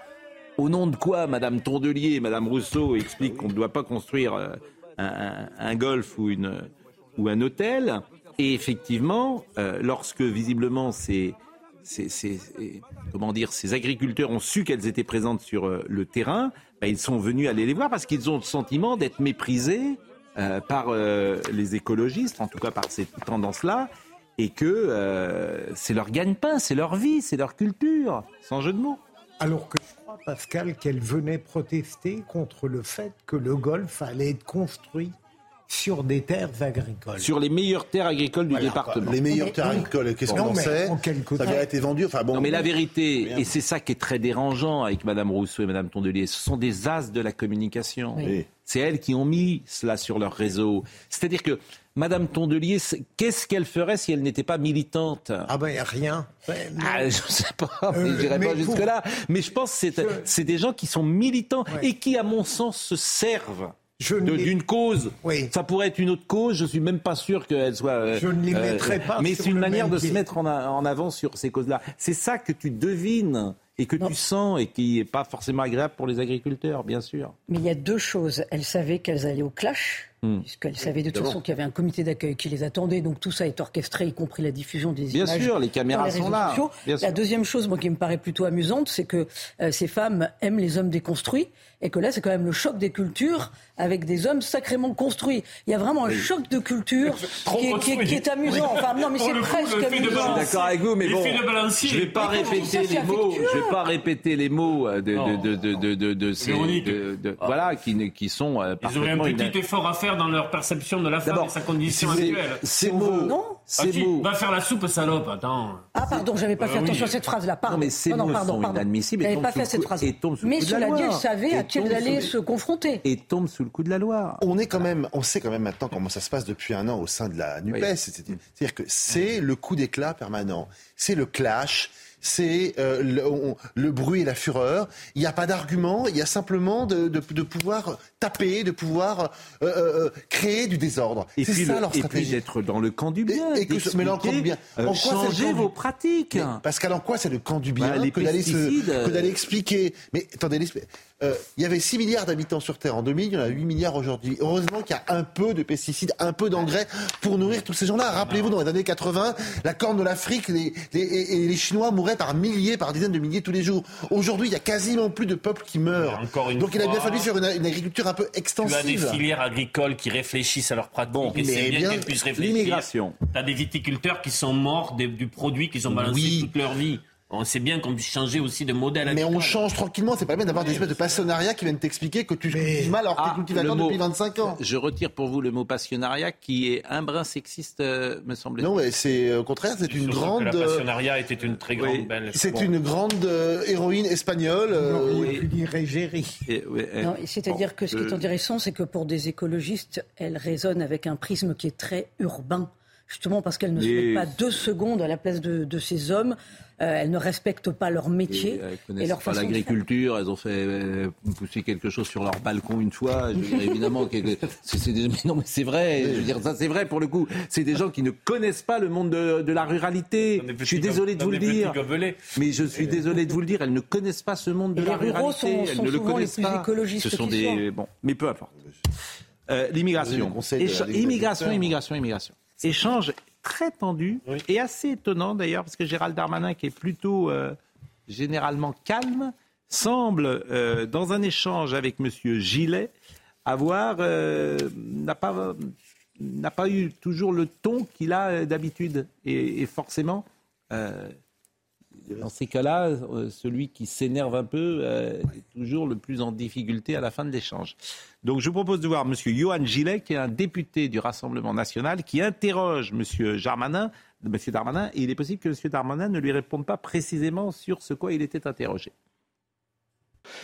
Speaker 1: Au nom de quoi Madame Tondelier et Madame Rousseau expliquent qu'on ne doit pas construire un, golf ou, un hôtel. Et effectivement, lorsque visiblement ces, ces, comment dire, ces agriculteurs ont su qu'elles étaient présentes sur euh, le terrain, bah, ils sont venus aller les voir parce qu'ils ont le sentiment d'être méprisés euh, par euh, les écologistes, en tout cas par cette tendance-là, et que c'est leur gagne-pain, c'est leur vie, c'est leur culture, sans jeu de mots.
Speaker 5: Alors que je crois, Pascal, qu'elle venait protester contre le fait que le golf allait être construit sur des terres agricoles.
Speaker 1: Sur les meilleures terres agricoles du
Speaker 5: Voilà,
Speaker 1: département.
Speaker 5: Les meilleures terres
Speaker 13: agricoles, qu'est-ce qu'on sait Ça
Speaker 5: sorte-
Speaker 13: a été vendu. Enfin bon.
Speaker 1: non mais la vérité,
Speaker 13: Bien.
Speaker 1: et c'est ça qui est très dérangeant avec Madame Rousseau et Madame Tondelier, ce sont des as de la communication.
Speaker 13: Oui.
Speaker 1: C'est elles qui ont mis cela sur leur réseau. C'est-à-dire que Madame Tondelier, qu'est-ce qu'elle ferait si elle n'était pas militante?
Speaker 5: Ah ben rien. Ben.
Speaker 1: Ah, je sais pas, mais
Speaker 5: Euh,
Speaker 1: j'irai
Speaker 5: mais
Speaker 1: pas jusque-là. Mais je pense que c'est, c'est des gens qui sont militants et qui, à mon sens, se servent.
Speaker 5: Ne
Speaker 1: d'une cause.
Speaker 5: Oui.
Speaker 1: Ça pourrait être une autre cause, je suis même pas sûr qu'elle soit. euh,
Speaker 5: Je ne les mettrai pas
Speaker 1: Mais c'est une manière de se mettre en, a- en avant sur ces causes-là. C'est ça que tu devines et que tu sens et qui n'est pas forcément agréable pour les agriculteurs, bien sûr.
Speaker 9: Mais il y a deux choses. Elles savaient qu'elles allaient au clash,
Speaker 1: Hmm.
Speaker 9: puisqu'elles savaient de toute
Speaker 1: Évidemment.
Speaker 9: façon qu'il y avait un comité d'accueil qui les attendait, donc tout ça est orchestré, y compris la diffusion des
Speaker 1: Bien
Speaker 9: images.
Speaker 1: sûr, les caméras
Speaker 9: les
Speaker 1: sont là. Bien
Speaker 9: La
Speaker 1: sûr.
Speaker 9: deuxième chose, moi, qui me paraît plutôt amusante, c'est que euh, ces femmes aiment les hommes déconstruits, et que là, c'est quand même le choc des cultures avec des hommes sacrément construits. Il y a vraiment un choc de culture qui, est- qui est- qui est
Speaker 8: construit.
Speaker 9: amusant. Enfin, non, mais c'est
Speaker 8: coup,
Speaker 9: presque
Speaker 8: de
Speaker 9: amusant.
Speaker 1: Je suis d'accord avec vous, mais bon, je vais pas répéter les mots. Je vais pas répéter les mots de
Speaker 8: Non.
Speaker 1: de de de de, de ces-
Speaker 8: Véronique.
Speaker 1: de- de- voilà qui sont euh,
Speaker 8: Ils auraient un petit
Speaker 1: ina-
Speaker 8: effort à faire dans leur perception de la femme et sa condition
Speaker 1: c'est-
Speaker 8: actuelle.
Speaker 1: Ces mots,
Speaker 9: Non
Speaker 8: Ah,
Speaker 1: ces
Speaker 8: si,
Speaker 1: mots.
Speaker 8: Va faire la soupe, salope, attends.
Speaker 9: Ah pardon, j'avais pas
Speaker 8: Euh,
Speaker 9: fait attention
Speaker 8: oui.
Speaker 9: à cette phrase-là. Pardon.
Speaker 1: Non, mais ces
Speaker 9: non,
Speaker 1: mots
Speaker 9: pardon,
Speaker 1: sont
Speaker 9: pardon.
Speaker 1: inadmissibles
Speaker 9: J'avais pas fait cette phrase.
Speaker 1: et sous
Speaker 9: Mais cela dit, elle savait à qui elle allait se confronter.
Speaker 1: et tombe sous le coup de la loi.
Speaker 13: On est quand même, on sait quand même maintenant comment ça se passe depuis un an au sein de la Nupes. C'est- C'est-à-dire que c'est le coup d'éclat permanent, c'est le clash, c'est euh, le, on- le bruit et la fureur. Il n'y a pas d'argument, il y a simplement de, de- de pouvoir taper, de pouvoir euh, euh, créer du désordre.
Speaker 1: Et
Speaker 13: C'est
Speaker 1: puis,
Speaker 13: ça
Speaker 1: le-
Speaker 13: leur
Speaker 1: et puis
Speaker 13: stratégie.
Speaker 1: d'être dans le camp du bien.
Speaker 13: Et que ce- mais là, encore du bien.
Speaker 1: euh,
Speaker 13: En quoi c'est le
Speaker 1: changer
Speaker 13: camp du-
Speaker 1: vos pratiques?
Speaker 13: Mais Pascal, en quoi c'est le camp du bien
Speaker 1: Bah,
Speaker 13: que d'aller se-
Speaker 1: euh,
Speaker 13: que d'aller expliquer? Mais attendez, euh, il y avait 6 milliards d'habitants sur Terre en 2000, il y en a 8 milliards aujourd'hui. Heureusement qu'il y a un peu de pesticides, un peu d'engrais pour nourrir tous ces gens-là. Rappelez-vous, dans les années 80, la corne de l'Afrique, les, les- et, et les Chinois mouraient par milliers, par dizaines de milliers tous les jours. Aujourd'hui, il y a quasiment plus de peuples qui meurent.
Speaker 8: Encore une
Speaker 13: Donc il a bien fallu faire une, une agriculture un peu
Speaker 8: Tu as des
Speaker 13: extensive.
Speaker 8: filières agricoles qui réfléchissent à leurs pratiques et
Speaker 13: mais
Speaker 8: c'est bien,
Speaker 13: bien,
Speaker 8: qu'elles puissent réfléchir. Tu as des viticulteurs qui sont morts des- du produit qu'ils ont balancé
Speaker 13: Oui.
Speaker 8: toute leur vie. On sait bien qu'on puisse changer aussi de modèle.
Speaker 13: Mais on change tranquillement, c'est pas bien d'avoir des espèces de passionnariats qui viennent t'expliquer que tu cultives mal alors que tu
Speaker 1: Ah, le
Speaker 13: la viande
Speaker 1: mot-
Speaker 13: depuis 25 ans.
Speaker 1: Je retire pour vous le mot passionnariat qui est un brin sexiste, euh, me semble-t-il.
Speaker 13: Non, mais c'est au contraire, c'est une grande.
Speaker 8: La
Speaker 13: euh,
Speaker 8: passionnariat était une très grande
Speaker 1: oui.
Speaker 8: belle.
Speaker 13: C'est
Speaker 8: Bon.
Speaker 13: une grande euh, héroïne espagnole. euh,
Speaker 5: On aurait pu dire égérie.
Speaker 1: Et- ouais, euh,
Speaker 9: Non, C'est-à-dire
Speaker 1: bon,
Speaker 9: que ce qui est
Speaker 1: euh,
Speaker 9: intéressant, c'est que pour des écologistes, elle résonne avec un prisme qui est très urbain. Justement parce qu'elle ne se met pas deux secondes à la place de, de ces hommes. Euh, elles ne respectent pas leur métier
Speaker 1: Et elles
Speaker 9: et
Speaker 1: connaissent
Speaker 9: leur
Speaker 1: pas l'agriculture, elles ont fait euh, pousser quelque chose sur leur balcon une fois. Je veux dire, évidemment, quelque- c'est c'est des- mais non, mais c'est vrai. Je veux dire, ça, c'est vrai pour le coup. C'est des gens qui ne connaissent pas le monde de, de la ruralité. Je suis désolé de vous le dire. Mais je suis désolé de vous le dire. Elles ne connaissent pas ce monde de
Speaker 9: Et
Speaker 1: la
Speaker 9: les ruraux
Speaker 1: ruralité.
Speaker 9: sont-
Speaker 1: elles
Speaker 9: sont
Speaker 1: ne le
Speaker 9: les
Speaker 1: connaissent
Speaker 9: plus
Speaker 1: pas.
Speaker 9: écologistes
Speaker 1: Ce sont des bon, mais peu importe. Euh, L'immigration, immigration, immigration, immigration. Échange très tendu et assez étonnant d'ailleurs parce que Gérald Darmanin, qui est plutôt euh, généralement calme, semble euh, dans un échange avec Monsieur Gillet avoir euh, n'a pas n'a pas eu toujours le ton qu'il a euh, d'habitude et, et forcément. euh, dans ces cas-là, euh, celui qui s'énerve un peu euh, est toujours le plus en difficulté à la fin de l'échange. Donc je vous propose de voir M. Johan Gillet, qui est un député du Rassemblement national, qui interroge M. Darmanin, M. Darmanin, et il est possible que M. Darmanin ne lui réponde pas précisément sur ce quoi il était interrogé.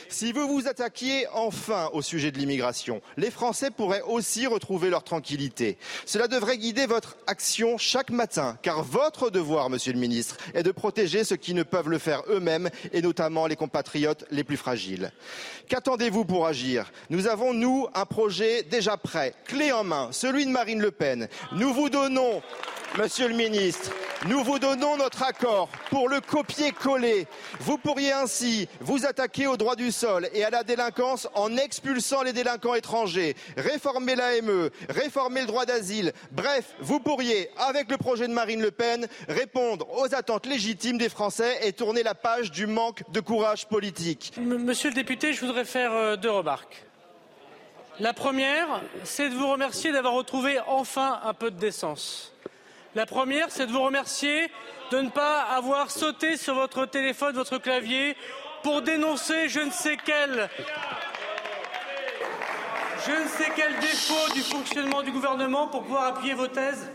Speaker 19: Si vous vous attaquiez enfin au sujet de l'immigration, les Français pourraient aussi retrouver leur tranquillité. Cela devrait guider votre action chaque matin, car votre devoir, monsieur le ministre, est de protéger ceux qui ne peuvent le faire eux-mêmes, et notamment les compatriotes les plus fragiles. Qu'attendez-vous pour agir? Nous avons, nous, un projet déjà prêt, clé en main, celui de Marine Le Pen. Nous vous donnons, monsieur le ministre, nous vous donnons notre accord pour le copier-coller. Vous pourriez ainsi vous attaquer au droit du sol et à la délinquance en expulsant les délinquants étrangers, réformer l'AME, réformer le droit d'asile. Bref, vous pourriez, avec le projet de Marine Le Pen, répondre aux attentes légitimes des Français et tourner la page du manque de courage politique.
Speaker 20: Monsieur le député, je voudrais faire euh, deux remarques. La première, c'est de vous remercier d'avoir retrouvé enfin un peu de décence. La première, c'est de vous remercier de ne pas avoir sauté sur votre téléphone, votre clavier, pour dénoncer je ne sais quel, défaut du fonctionnement du gouvernement pour pouvoir appuyer vos thèses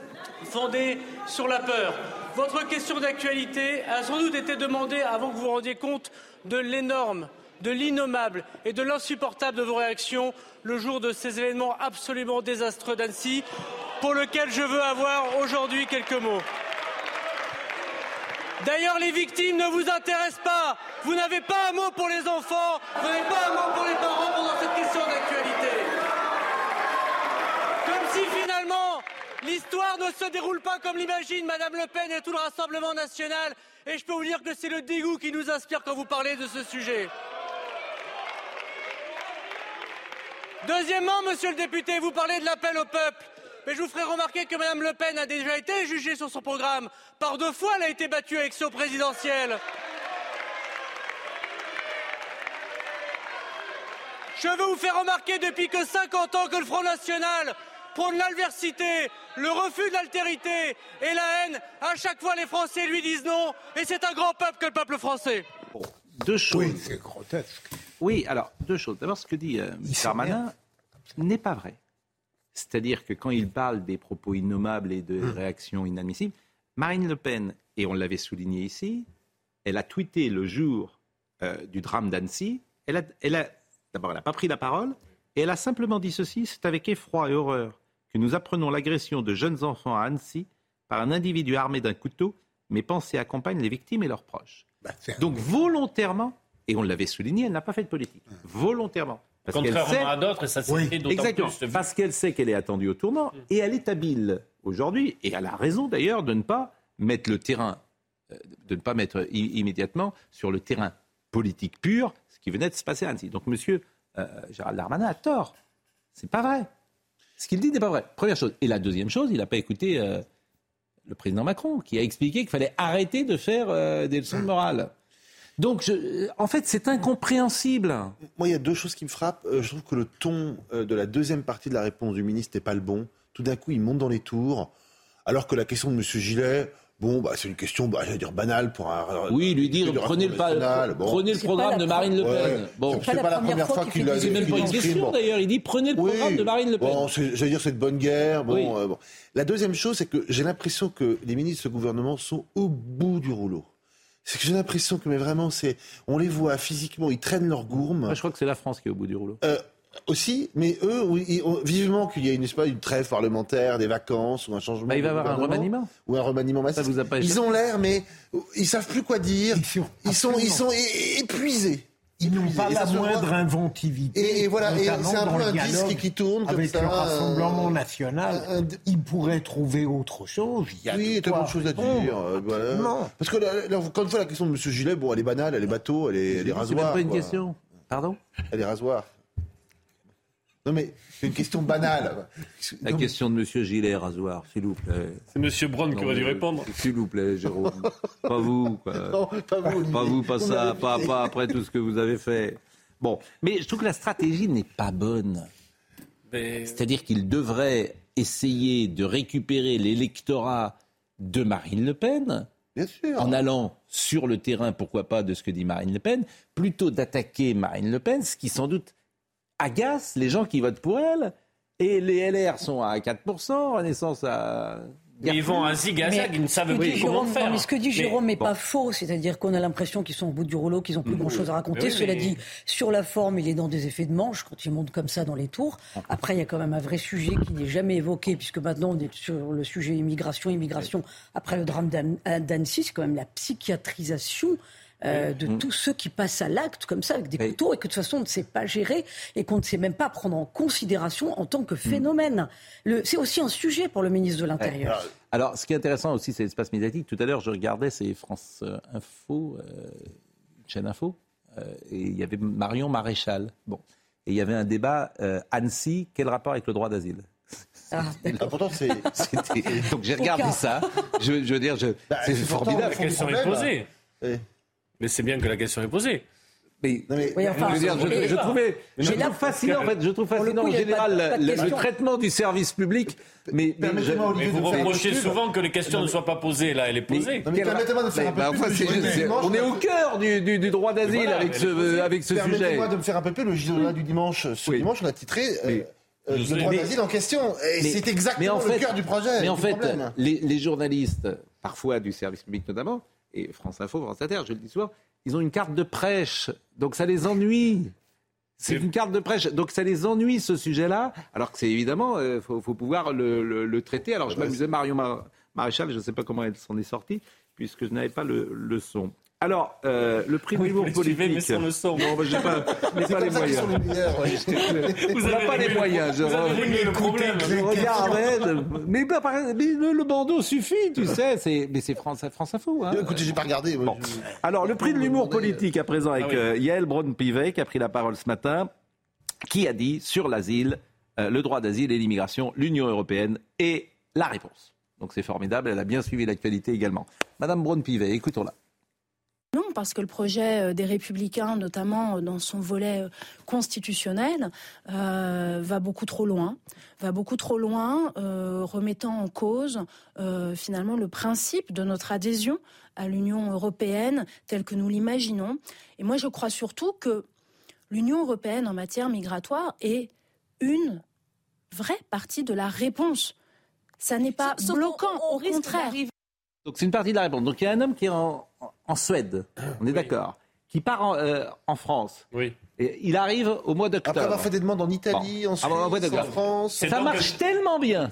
Speaker 20: fondées sur la peur. Votre question d'actualité a sans doute été demandée avant que vous vous rendiez compte de l'énorme, de l'innommable et de l'insupportable de vos réactions le jour de ces événements absolument désastreux d'Annecy, pour lesquels je veux avoir aujourd'hui quelques mots. D'ailleurs, les victimes ne vous intéressent pas. Vous n'avez pas un mot pour les enfants, vous n'avez pas un mot pour les parents pendant cette question d'actualité. Comme si finalement l'histoire ne se déroule pas comme l'imagine Madame Le Pen et tout le Rassemblement national. Et je peux vous dire que c'est le dégoût qui nous inspire quand vous parlez de ce sujet. Deuxièmement, monsieur le député, vous parlez de l'appel au peuple. Mais je vous ferai remarquer que Mme Le Pen a déjà été jugée sur son programme. Par deux fois, elle a été battue à l'élection présidentielle. Je veux vous faire remarquer depuis que 50 ans que le Front National prône l'adversité, le refus de l'altérité et la haine. À chaque fois, les Français lui disent non. Et c'est un grand peuple que le peuple français.
Speaker 1: Deux choses.
Speaker 5: Oui, c'est grotesque.
Speaker 1: Oui, alors, deux choses. D'abord, ce que dit euh, M. Darmanin n'est pas vrai. C'est-à-dire que quand il parle des propos innommables et de réactions inadmissibles, Marine Le Pen, et on l'avait souligné ici, elle a tweeté le jour euh, du drame d'Annecy. Elle a, elle a, d'abord, elle n'a pas pris la parole, et elle a simplement dit ceci c'est avec effroi et horreur que nous apprenons l'agression de jeunes enfants à Annecy par un individu armé d'un couteau. Mes pensées accompagnent les victimes et leurs proches. Donc volontairement, et on l'avait souligné, elle n'a pas fait de politique. Volontairement. Parce
Speaker 8: Contrairement à d'autres, et ça s'est
Speaker 1: Oui,
Speaker 8: fait d'autant
Speaker 1: Exactement.
Speaker 8: plus.
Speaker 1: Parce qu'elle sait qu'elle est attendue au tournant et elle est habile aujourd'hui, et elle a raison d'ailleurs de ne pas mettre le terrain, euh, de ne pas mettre immédiatement sur le terrain politique pur ce qui venait de se passer à Annecy. Donc Monsieur euh, Gérald Darmanin a tort. C'est pas vrai. Ce qu'il dit n'est pas vrai. Première chose. Et la deuxième chose, il n'a pas écouté euh, le président Macron, qui a expliqué qu'il fallait arrêter de faire des leçons de morale. Donc, en fait, c'est incompréhensible.
Speaker 13: Moi, il y a deux choses qui me frappent. je trouve que le ton de la deuxième partie de la réponse du ministre n'est pas le bon. Tout d'un coup, il monte dans les tours, alors que la question de M. Gilet, Bon, bah, c'est une question, bah, j'allais dire banale pour un.
Speaker 1: Oui, lui dire prenez le, prenez le programme de Marine Le Pen.
Speaker 13: Bon, c'est pas, pas, la première fois qu'il l'a
Speaker 1: dit. C'est même pas une question d'ailleurs. Il dit prenez le programme de Marine Le Pen.
Speaker 13: Bon, j'allais dire c'est de bonne guerre. Bon, euh, bon. La deuxième chose, c'est que j'ai l'impression que les ministres de ce gouvernement sont au bout du rouleau. C'est que j'ai l'impression que, mais vraiment, c'est, on les voit physiquement, ils traînent leur gourme.
Speaker 1: Je crois que c'est la France qui est au bout du rouleau.
Speaker 13: Euh, aussi, mais eux, vivement qu'il y ait une, une trêve parlementaire, des vacances ou un changement.
Speaker 1: Bah, il va y avoir un remaniement.
Speaker 13: Ou un remaniement massif.
Speaker 1: Ça vous a pas
Speaker 13: ils ont l'air, mais ils savent plus quoi dire. Ils sont, ils sont épuisés.
Speaker 5: Ils n'ont pas la moindre inventivité.
Speaker 13: Et, voilà, et c'est un peu un disque qui tourne comme
Speaker 5: avec le Rassemblement national. ils pourraient trouver autre chose.
Speaker 13: Il y a oui, il y a tellement de choses à dire. Euh, voilà. Non. Parce que, là, encore une fois, la question de M. Gilet, bon, elle est banale, elle est bateau, elle est, elle est rasoir.
Speaker 1: C'est pas une question. Pardon?
Speaker 13: Elle est rasoir. Non mais c'est une question banale.
Speaker 1: La question de M. Gillet, rasoir, s'il vous plaît.
Speaker 8: C'est M. Brown qui aurait dû répondre.
Speaker 1: S'il vous plaît, Jérôme. pas vous, quoi.
Speaker 13: Non, pas vous.
Speaker 1: Pas vous, pas ça, pas, pas après tout ce que vous avez fait. Bon, mais je trouve que la stratégie n'est pas bonne. C'est-à-dire qu'il devrait essayer de récupérer l'électorat de Marine Le Pen.
Speaker 13: Bien sûr.
Speaker 1: En allant sur le terrain, pourquoi pas, de ce que dit Marine Le Pen, plutôt d'attaquer Marine Le Pen, ce qui sans doute agace les gens qui votent pour elle. Et les LR sont à 4%, Renaissance à
Speaker 8: ils vont un zigzag, ils ne savent plus comment faire.
Speaker 9: Mais ce que dit Jérôme n'est pas faux, c'est-à-dire qu'on a l'impression qu'ils sont au bout du rouleau, qu'ils n'ont plus grand-chose à raconter. Cela dit, sur la forme, il est dans des effets de manche quand il monte comme ça dans les tours. Après, il y a quand même un vrai sujet qui n'est jamais évoqué, puisque maintenant on est sur le sujet immigration, immigration. Après le drame d'Annecy, c'est quand même la psychiatrisation euh, de mm. tous ceux qui passent à l'acte comme ça avec des couteaux et que de toute façon on ne sait pas gérer et qu'on ne sait même pas prendre en considération en tant que mm. phénomène. C'est aussi un sujet pour le ministre de l'Intérieur.
Speaker 1: Alors, ce qui est intéressant aussi, c'est l'espace médiatique. Tout à l'heure, je regardais, c'est France euh, Info, euh, chaîne Info, et il y avait Marion Maréchal. Bon. Et il y avait un débat, Annecy, quel rapport avec le droit d'asile?
Speaker 13: Ah.
Speaker 1: Donc j'ai regardé ça. Je, veux dire, je... Bah, c'est formidable.
Speaker 8: La question est posée. Mais c'est bien que la question est posée.
Speaker 1: Mais, je, trouvais, je trouve fascinant, en fait, je trouve fascinant en général le, traitement du service public. Mais,
Speaker 8: mais, vous reprochez souvent que les questions ne soient pas posées. Là, elle est posée.
Speaker 13: permettez-moi de faire un peu plus.
Speaker 1: on est au cœur du, du, du droit d'asile avec ce, avec ce sujet.
Speaker 13: Permettez-moi de me faire un peu plus. Le journal du dimanche, ce dimanche, on a titré. Euh, euh, le droit d'asile en question. Et c'est exactement le cœur du projet.
Speaker 1: Mais en fait, les journalistes, parfois du service public notamment, et France Info, France Inter, je le dis souvent, ils ont une carte de prêche. Donc ça les ennuie. C'est une carte de prêche. Donc ça les ennuie ce sujet-là. Alors que c'est évidemment, il euh, faut, pouvoir le, traiter. Alors je m'amusais Marion Maréchal, je ne sais pas comment elle s'en est sortie, puisque je n'avais pas le son. Alors, euh, le prix de l'humour politique. Mais
Speaker 8: sur le son.
Speaker 1: Non, j'ai pas, pas les moyens. Vous n'avez pas les moyens. Je, regarde, mais, le, bandeau suffit, tu sais. mais c'est France, France Info. Hein.
Speaker 13: Écoutez, j'ai pas regardé.
Speaker 1: Alors, le prix de l'humour politique à présent avec ah euh, Yael Braun-Pivet qui a pris la parole ce matin, qui a dit sur l'asile, euh, le droit d'asile et l'immigration, l'Union européenne et la réponse. Donc c'est formidable. Elle a bien suivi l'actualité également. Madame Braun-Pivet, écoutons-la.
Speaker 21: Parce que le projet euh, des Républicains, notamment euh, dans son volet euh, constitutionnel, va beaucoup trop loin, va beaucoup trop loin, remettant en cause finalement le principe de notre adhésion à l'Union européenne telle que nous l'imaginons. Et moi, je crois surtout que l'Union européenne en matière migratoire est une vraie partie de la réponse. Ça n'est pas bloquant, au contraire.
Speaker 1: Donc c'est une partie de la réponse. Donc il y a un homme qui est en, Suède, on est d'accord, qui part en, euh, France.
Speaker 8: Oui.
Speaker 1: Et il arrive au mois d'octobre.
Speaker 13: Après avoir fait des demandes en Italie, en Suisse, en France.
Speaker 1: Ça marche tellement bien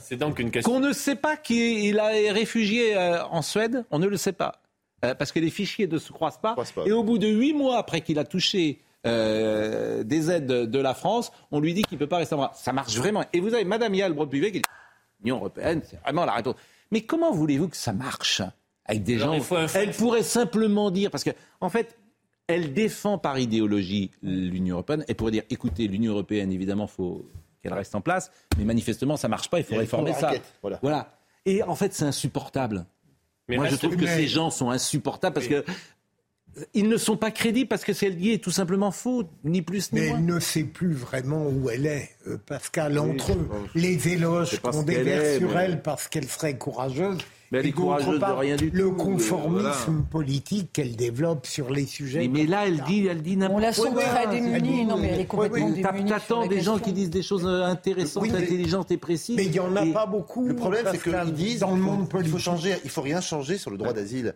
Speaker 1: qu'on ne sait pas qu'il a réfugié euh, en Suède, on ne le sait pas. Euh, parce que les fichiers ne se croisent pas. Et au bout de huit mois après qu'il a touché des aides de, la France, on lui dit qu'il ne peut pas rester en France. Ça marche vraiment. Et vous avez Madame Yael Broad qui dit L'Union européenne, c'est vraiment la réponse. Mais comment voulez-vous que ça marche? Avec des
Speaker 8: Alors,
Speaker 1: gens
Speaker 8: faut
Speaker 1: Elle pourrait simplement dire, parce que en fait, elle défend par idéologie l'Union européenne. Elle pourrait dire, écoutez, l'Union européenne, évidemment, faut qu'elle reste en place, mais manifestement, ça marche pas. Il faut
Speaker 13: Il
Speaker 1: réformer ça.
Speaker 13: raquette, voilà.
Speaker 1: voilà. Et en fait, c'est insupportable.
Speaker 8: Mais
Speaker 1: Moi, je trouve que
Speaker 8: mais-
Speaker 1: ces gens sont insupportables parce que ils ne sont pas crédibles parce que ce qu'elle dit est tout simplement faux, ni plus ni
Speaker 5: Mais
Speaker 1: moins.
Speaker 5: elle ne sait plus vraiment où elle est, euh, Pascal,
Speaker 1: Oui,
Speaker 5: entre
Speaker 1: pense.
Speaker 5: les éloges qu'on déverse sur
Speaker 1: mais-
Speaker 5: elle parce qu'elle serait courageuse.
Speaker 1: Mais elle
Speaker 5: et
Speaker 1: est courageuse de rien du
Speaker 5: Le
Speaker 1: tout, euh,
Speaker 5: conformisme
Speaker 1: voilà.
Speaker 5: politique qu'elle développe sur les sujets.
Speaker 1: Mais, mais là, elle dit, elle dit n'importe
Speaker 9: On la sent
Speaker 1: quoi.
Speaker 9: très démunie. Non, mais elle est complètement démunie. sur
Speaker 1: T'attends des gens qui disent des choses euh, intéressantes,
Speaker 13: Oui, mais-
Speaker 1: intelligentes et précises.
Speaker 5: Mais il n'y en a
Speaker 1: Et-
Speaker 5: pas beaucoup.
Speaker 13: Le problème, c'est qu'ils disent
Speaker 5: dans le monde
Speaker 13: il
Speaker 5: politique.
Speaker 13: faut changer, il faut rien changer sur le droit d'asile.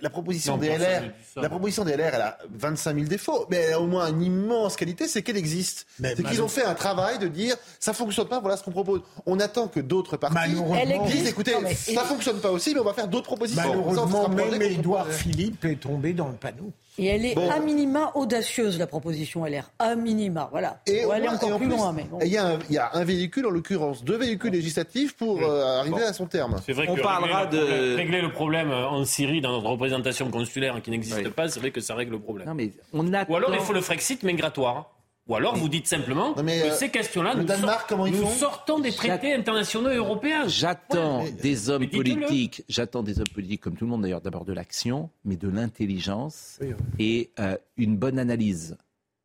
Speaker 13: La, proposition
Speaker 8: Non,
Speaker 13: des LR,
Speaker 8: ça.
Speaker 13: la proposition des LR, elle a 25 000 défauts, mais elle a au moins une immense qualité, c'est qu'elle existe. C'est qu'ils ont fait un travail de dire ça fonctionne pas, voilà ce qu'on propose. On attend que d'autres partis disent
Speaker 9: existe.
Speaker 13: écoutez,
Speaker 9: Non, mais-
Speaker 13: ça fonctionne pas aussi, mais on va faire d'autres propositions. Ça, on se
Speaker 5: Malheureusement,
Speaker 13: rapproche
Speaker 5: même Édouard. Philippe est tombé dans le panneau.
Speaker 9: Et elle est
Speaker 13: Bon.
Speaker 9: à minima audacieuse, la proposition LR. À minima, voilà.
Speaker 13: Et
Speaker 9: encore
Speaker 13: en
Speaker 9: plus
Speaker 13: plus,
Speaker 9: loin. Mais bon.
Speaker 13: Il y, a un, il y a un véhicule, en l'occurrence deux véhicules législatifs pour euh, arriver à son terme.
Speaker 8: C'est vrai
Speaker 1: On
Speaker 8: que
Speaker 1: parlera
Speaker 8: régler, le
Speaker 1: de-
Speaker 8: problème, régler le problème en Syrie dans notre représentation consulaire qui n'existe
Speaker 1: Oui.
Speaker 8: pas, c'est vrai que ça règle le problème.
Speaker 1: Non, mais on attend...
Speaker 8: Ou alors il faut le Frexit migratoire. Ou alors vous dites simplement
Speaker 13: Non, mais,
Speaker 8: que
Speaker 13: euh,
Speaker 8: ces questions-là, nous,
Speaker 13: Danemark,
Speaker 8: sort-
Speaker 13: comment ils
Speaker 8: nous
Speaker 13: font
Speaker 8: sortons des traités internationaux et européens.
Speaker 1: J'attends
Speaker 8: Ouais.
Speaker 1: des hommes
Speaker 8: Mais
Speaker 1: politiques, j'attends des hommes politiques comme tout le monde d'ailleurs, d'abord de l'action, mais de l'intelligence
Speaker 13: Oui, oui.
Speaker 1: et euh, une bonne analyse.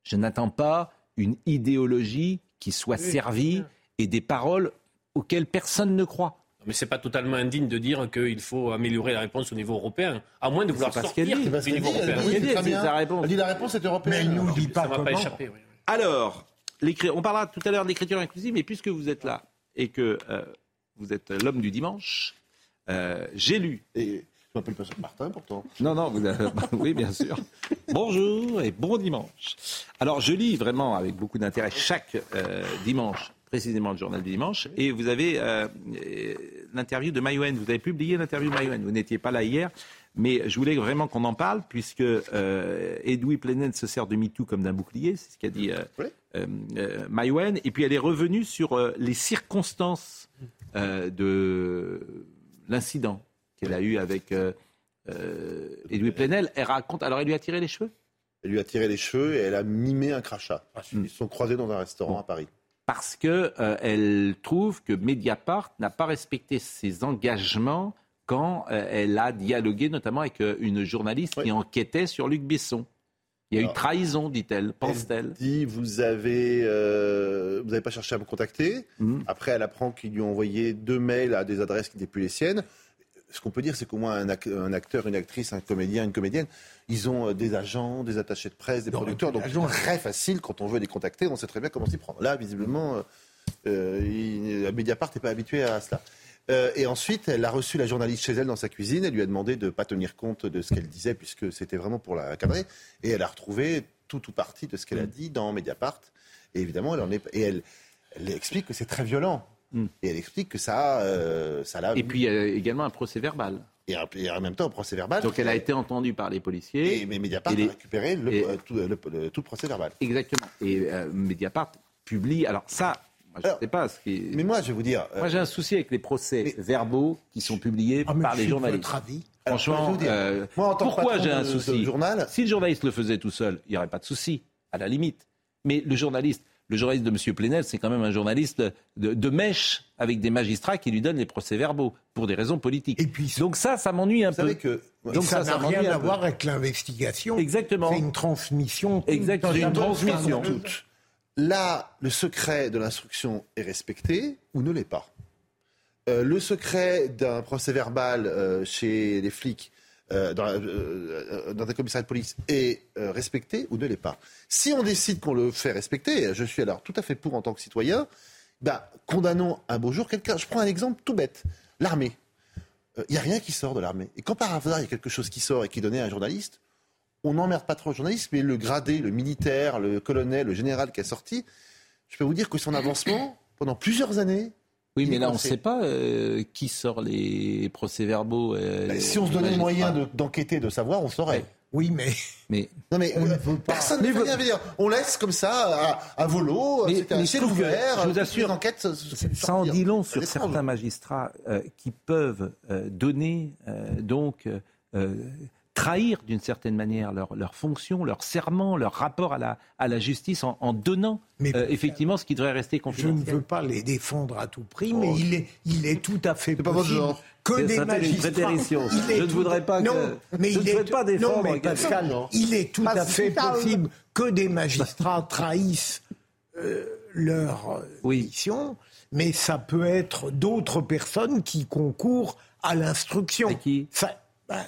Speaker 1: Je n'attends pas une idéologie qui soit servie et des paroles auxquelles personne ne croit.
Speaker 8: Mais c'est pas totalement indigne de dire qu'il faut améliorer la réponse au niveau européen, à moins de vouloir sortir du niveau européen.
Speaker 1: Elle dit,
Speaker 13: la réponse est
Speaker 5: Mais
Speaker 13: européenne.
Speaker 5: elle nous dit pas comment.
Speaker 8: oui.
Speaker 1: Alors, on parlera tout à l'heure d'écriture inclusive, mais puisque vous êtes là et que euh, vous êtes l'homme du dimanche, euh, j'ai lu.
Speaker 13: Et je m'appelle pas Martin pourtant.
Speaker 1: Non, non, vous avez- oui, bien sûr. Bonjour et bon dimanche. Alors, je lis vraiment avec beaucoup d'intérêt chaque euh, dimanche, précisément le journal du dimanche, et vous avez l'interview de Mayouen. Vous avez publié l'interview de Mayouen. Vous n'étiez pas là hier, mais je voulais vraiment qu'on en parle, puisque euh, Edoui Plenel se sert de MeToo comme d'un bouclier, c'est ce qu'a dit euh,
Speaker 13: Oui.
Speaker 1: euh, euh, Mayouen, et puis elle est revenue sur euh, les circonstances euh, de l'incident qu'elle a eu avec euh, euh, Edoui Plenel. Elle raconte. Alors, elle lui a tiré les cheveux?
Speaker 13: Elle lui a tiré les cheveux et elle a mimé un crachat.
Speaker 1: Ah,
Speaker 13: Ils se sont croisés dans un restaurant
Speaker 1: Bon.
Speaker 13: à Paris.
Speaker 1: parce que euh, elle trouve que Mediapart n'a pas respecté ses engagements quand euh, elle a dialogué notamment avec euh, une journaliste qui enquêtait sur Luc Besson. Il y a eu trahison, dit-elle, pense-t-elle.
Speaker 13: dit vous avez euh, vous n'avez pas cherché à me contacter.
Speaker 1: Mhm.
Speaker 13: Après, elle apprend qu'ils lui ont envoyé deux mails à des adresses qui n'étaient plus les siennes. Ce qu'on peut dire, c'est qu'au moins un, ac- un acteur, une actrice, un comédien, une comédienne, ils ont euh, des agents, des attachés de presse, des producteurs. Donc, c'est très facile quand on veut les contacter. On sait très bien comment s'y prendre. Là, visiblement, euh, euh, il- Mediapart n'est pas habitué à cela. Euh, et ensuite, elle a reçu la journaliste chez elle dans sa cuisine. Elle lui a demandé de ne pas tenir compte de ce qu'elle disait, puisque c'était vraiment pour la cadrer. Et elle a retrouvé tout ou partie de ce qu'elle a dit dans Mediapart. Et évidemment, elle en est. Et elle, elle explique que c'est très violent. Et elle explique que ça, euh, ça l'a.
Speaker 1: Et puis, il y a également un procès verbal.
Speaker 13: Et, en- même temps, un procès verbal.
Speaker 1: Donc, elle a été entendue par les policiers.
Speaker 13: Et, mais Mediapart
Speaker 1: Et les-
Speaker 13: a récupéré le,
Speaker 1: et-
Speaker 13: euh, tout, le- le- tout le procès verbal.
Speaker 1: Exactement. Et euh, Mediapart publie. Alors, ça, je ne sais pas ce qui.
Speaker 13: Mais moi, je vais vous dire. euh,
Speaker 1: Moi, j'ai un souci avec les procès verbaux qui sont publiés
Speaker 5: Ah,
Speaker 1: par les
Speaker 5: c'est
Speaker 1: journalistes.
Speaker 5: votre avis
Speaker 13: Alors,
Speaker 1: Franchement,
Speaker 13: dire,
Speaker 1: euh,
Speaker 13: moi, en tant que
Speaker 1: pourquoi j'ai un souci
Speaker 13: journal-
Speaker 1: Si le journaliste le faisait tout seul, il n'y aurait pas de souci, à la limite. Mais le journaliste, le journaliste de M. Plenel, c'est quand même un journaliste de, de mèche avec des magistrats qui lui donnent les procès-verbaux pour des raisons politiques. Donc ça, ça m'ennuie un
Speaker 13: Vous
Speaker 1: peu.
Speaker 13: savez que.
Speaker 1: Donc
Speaker 5: ça n'a rien à
Speaker 1: peu.
Speaker 5: voir avec l'investigation.
Speaker 1: Exactement.
Speaker 5: C'est une transmission.
Speaker 1: Exact, c'est une transmission.
Speaker 5: scandaleuse.
Speaker 13: Là, le secret de l'instruction est respecté ou ne l'est pas. Euh, le secret d'un procès verbal euh, chez les flics euh, dans, un commissariat de police est respecté ou ne l'est pas. Si on décide qu'on le fait respecter, je suis alors tout à fait pour en tant que citoyen, ben, condamnons un beau jour quelqu'un. Je prends un exemple tout bête. L'armée. Il n'y a rien qui sort de l'armée. Et quand par hasard, il y a quelque chose qui sort et qui est donné à un journaliste, on n'emmerde pas trop le journaliste, mais le gradé, le militaire, le colonel, le général qui est sorti, je peux vous dire que son avancement, pendant plusieurs années.
Speaker 1: Oui, mais là, on ne sait pas euh, qui sort les procès-verbaux. euh,
Speaker 13: Ben, si on se donnait le moyen de- d'enquêter, de savoir, on saurait.
Speaker 5: Oui, mais.
Speaker 1: mais
Speaker 13: non, mais euh, personne ne fait rien. Dire. On laisse comme ça, à, à volo, c'est ouvert.
Speaker 1: Je vous assure,
Speaker 13: enquête,
Speaker 1: ça en dit long sur certains magistrats euh, qui peuvent euh, donner, euh, donc, euh, trahir d'une certaine manière leur, leur, fonction, leur serment, leur rapport à la, à la justice en, en donnant
Speaker 5: Mais
Speaker 1: effectivement ce qui devrait rester
Speaker 5: Je
Speaker 1: confidentiel.
Speaker 5: ne veux pas les défendre à tout prix, mais il, est, il est tout à fait
Speaker 13: pas votre
Speaker 5: possible
Speaker 13: genre.
Speaker 5: que des magistrats.
Speaker 1: prétérition, ça.
Speaker 5: il est
Speaker 1: Je ne voudrais pas que-
Speaker 5: mais
Speaker 1: je
Speaker 5: il
Speaker 1: ne
Speaker 5: est
Speaker 1: pas défendre
Speaker 5: Non, mais
Speaker 1: quelqu'un.
Speaker 5: Pascal,
Speaker 1: Non.
Speaker 5: il est tout à fait possible que des magistrats trahissent euh, leur euh, mission, mais ça peut être d'autres personnes qui concourent à l'instruction.
Speaker 1: qui?
Speaker 5: Ça- ben,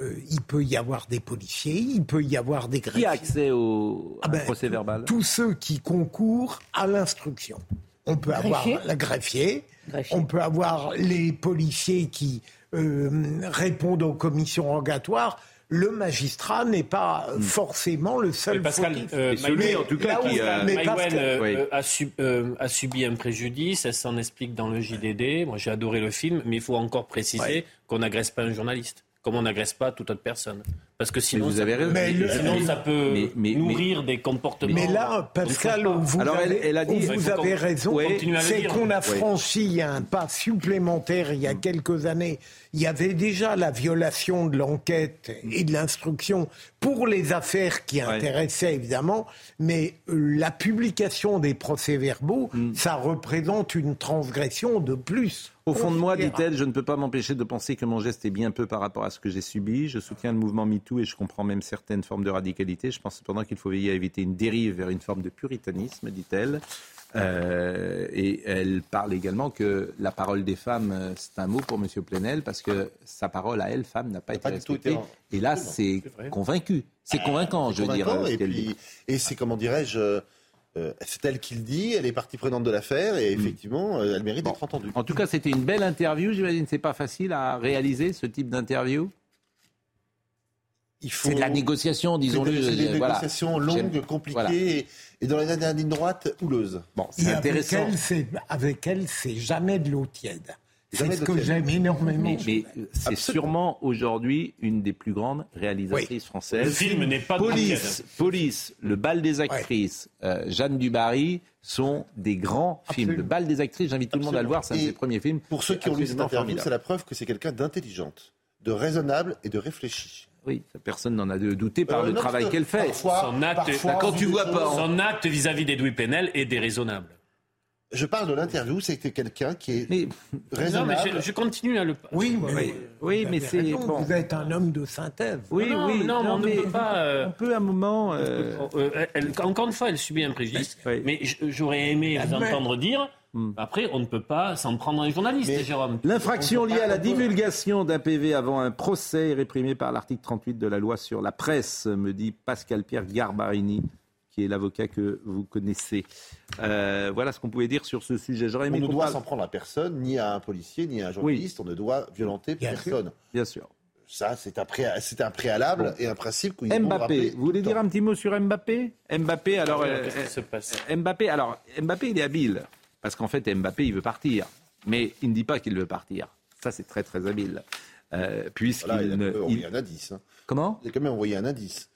Speaker 5: euh, il peut y avoir des policiers, il peut y avoir des greffiers.
Speaker 1: Qui a accès au
Speaker 5: Ah ben,
Speaker 1: procès verbal
Speaker 5: Tous ceux qui concourent à l'instruction. On peut
Speaker 1: Greffier
Speaker 5: avoir la greffier, on peut avoir les policiers qui euh, répondent aux commissions rogatoires. Le magistrat n'est pas
Speaker 1: Hmm.
Speaker 5: forcément le seul
Speaker 8: Mais Pascal, euh, euh,
Speaker 1: Oui.
Speaker 8: euh, a, sub- euh, a subi un préjudice, elle s'en explique dans le JDD. Moi, j'ai adoré le film, mais il faut encore préciser qu'on n'agresse pas un journaliste, comme on n'agresse pas toute autre personne. Parce que sinon,
Speaker 1: vous
Speaker 8: ça
Speaker 1: avez
Speaker 8: peut,
Speaker 1: raison. Mais le-
Speaker 8: sinon, ça peut
Speaker 1: Mais- mais-
Speaker 8: nourrir des comportements.
Speaker 5: Mais là, Pascal, où vous
Speaker 1: Alors,
Speaker 5: avez,
Speaker 1: elle a dit-
Speaker 5: où
Speaker 8: Il
Speaker 5: vous
Speaker 8: faut
Speaker 5: avez
Speaker 8: qu'on-
Speaker 5: raison,
Speaker 8: Ouais.
Speaker 5: C'est qu'on a
Speaker 8: Ouais.
Speaker 5: franchi un pas supplémentaire il y a quelques années. Il y avait déjà la violation de l'enquête et de l'instruction pour les affaires qui intéressaient évidemment, mais euh, la publication des procès-verbaux, ça représente une transgression de plus.
Speaker 1: Au fond de moi, dit-elle, je ne peux pas m'empêcher de penser que mon geste est bien peu par rapport à ce que j'ai subi. Je soutiens le mouvement MeToo et je comprends même certaines formes de radicalité. Je pense cependant qu'il faut veiller à éviter une dérive vers une forme de puritanisme, dit-elle. Euh, et elle parle également que la parole des femmes, euh, c'est un mot pour M. Plenel, parce que sa parole à elle, femme, n'a pas été
Speaker 13: pas tout
Speaker 1: Et là, c'est convaincu. C'est convaincant, je veux dire.
Speaker 13: Et, puis- et c'est, comment dirais-je, euh, c'est elle qui le dit, elle est partie prenante de l'affaire, et effectivement, euh, elle mérite d'être entendue.
Speaker 1: En tout cas, c'était une belle interview. J'imagine c'est pas facile à réaliser ce type d'interview?
Speaker 13: Il faut-
Speaker 1: C'est de la négociation, disons-le.
Speaker 13: C'est des
Speaker 1: euh, voilà.
Speaker 13: négociations longues, compliquées,
Speaker 1: voilà.
Speaker 13: et, et dans la dernière ligne droite, houleuse.
Speaker 1: Bon, c'est
Speaker 5: avec
Speaker 1: intéressant.
Speaker 5: elle, c'est, avec elle, c'est jamais de l'eau tiède. C'est ce que j'aime énormément.
Speaker 1: Mais, mais c'est sûrement aujourd'hui une des plus grandes réalisatrices françaises.
Speaker 8: Le film n'est pas de
Speaker 1: Police, Police, Le bal des actrices, euh, Jeanne Dubarry sont des grands films. Le bal des actrices, j'invite tout le monde à le voir, c'est un de
Speaker 13: Et
Speaker 1: ses premiers films.
Speaker 13: Pour ceux qui ont lu cette interview, c'est la preuve que c'est quelqu'un d'intelligente, de raisonnable et de réfléchi.
Speaker 1: Oui, personne n'en a douté par
Speaker 13: Euh,
Speaker 1: le
Speaker 13: non,
Speaker 1: travail qu'elle fait.
Speaker 13: parfois-
Speaker 8: son acte,
Speaker 13: parfois,
Speaker 8: quand
Speaker 13: on
Speaker 8: tu vois
Speaker 13: des
Speaker 8: pas,
Speaker 13: choses-
Speaker 8: son acte vis-à-vis d'Edoui Plenel est déraisonnable.
Speaker 13: Je parle de l'interview, c'était quelqu'un qui est
Speaker 8: Non,
Speaker 13: raisonnable.
Speaker 8: mais je, je continue à le.
Speaker 5: Oui, mais,
Speaker 1: Oui, mais c'est
Speaker 5: raison,
Speaker 1: bon.
Speaker 5: Vous êtes un homme de synthèse.
Speaker 1: Oui,
Speaker 8: non,
Speaker 1: oui,
Speaker 8: non, mais on
Speaker 1: mais
Speaker 8: ne peut pas. euh,
Speaker 1: On peut à un moment. euh,
Speaker 8: euh, elle- encore une fois, elle subit un préjudice.
Speaker 1: Oui.
Speaker 8: Mais j'aurais aimé vous entendre dire.
Speaker 1: Hmm.
Speaker 8: Après, on ne peut pas s'en prendre un journaliste, Jérôme.
Speaker 1: L'infraction liée à la divulgation d'un PV avant un procès est réprimée par l'article 38 de la loi sur la presse, me dit Pascal Pierre Garbarini, qui est l'avocat que vous connaissez. Euh, voilà ce qu'on pouvait dire sur ce sujet. J'aurais
Speaker 13: On ne
Speaker 1: qu'on
Speaker 13: doit s'en prendre à personne, ni à un policier, ni à un journaliste. On ne doit violenter
Speaker 5: Bien sûr.
Speaker 13: personne.
Speaker 1: Bien sûr.
Speaker 13: Ça, c'est un, pré- c'est un préalable et un principe qu'il faut rappeler
Speaker 1: Mbappé, vous voulez
Speaker 13: le
Speaker 1: dire un petit mot sur Mbappé? Mbappé, alors. Euh,
Speaker 8: qu'est-ce qui se passe?
Speaker 1: Mbappé, alors, Mbappé, il est habile. Parce qu'en fait, Mbappé, il veut partir. Mais il ne dit pas qu'il veut partir. Ça, c'est très, très habile. Euh, Puisqu'il
Speaker 13: Voilà, il a
Speaker 1: ne.
Speaker 13: envoyé
Speaker 1: il-
Speaker 13: un indice. hein.
Speaker 1: Comment?
Speaker 13: Il a quand même envoyé un indice.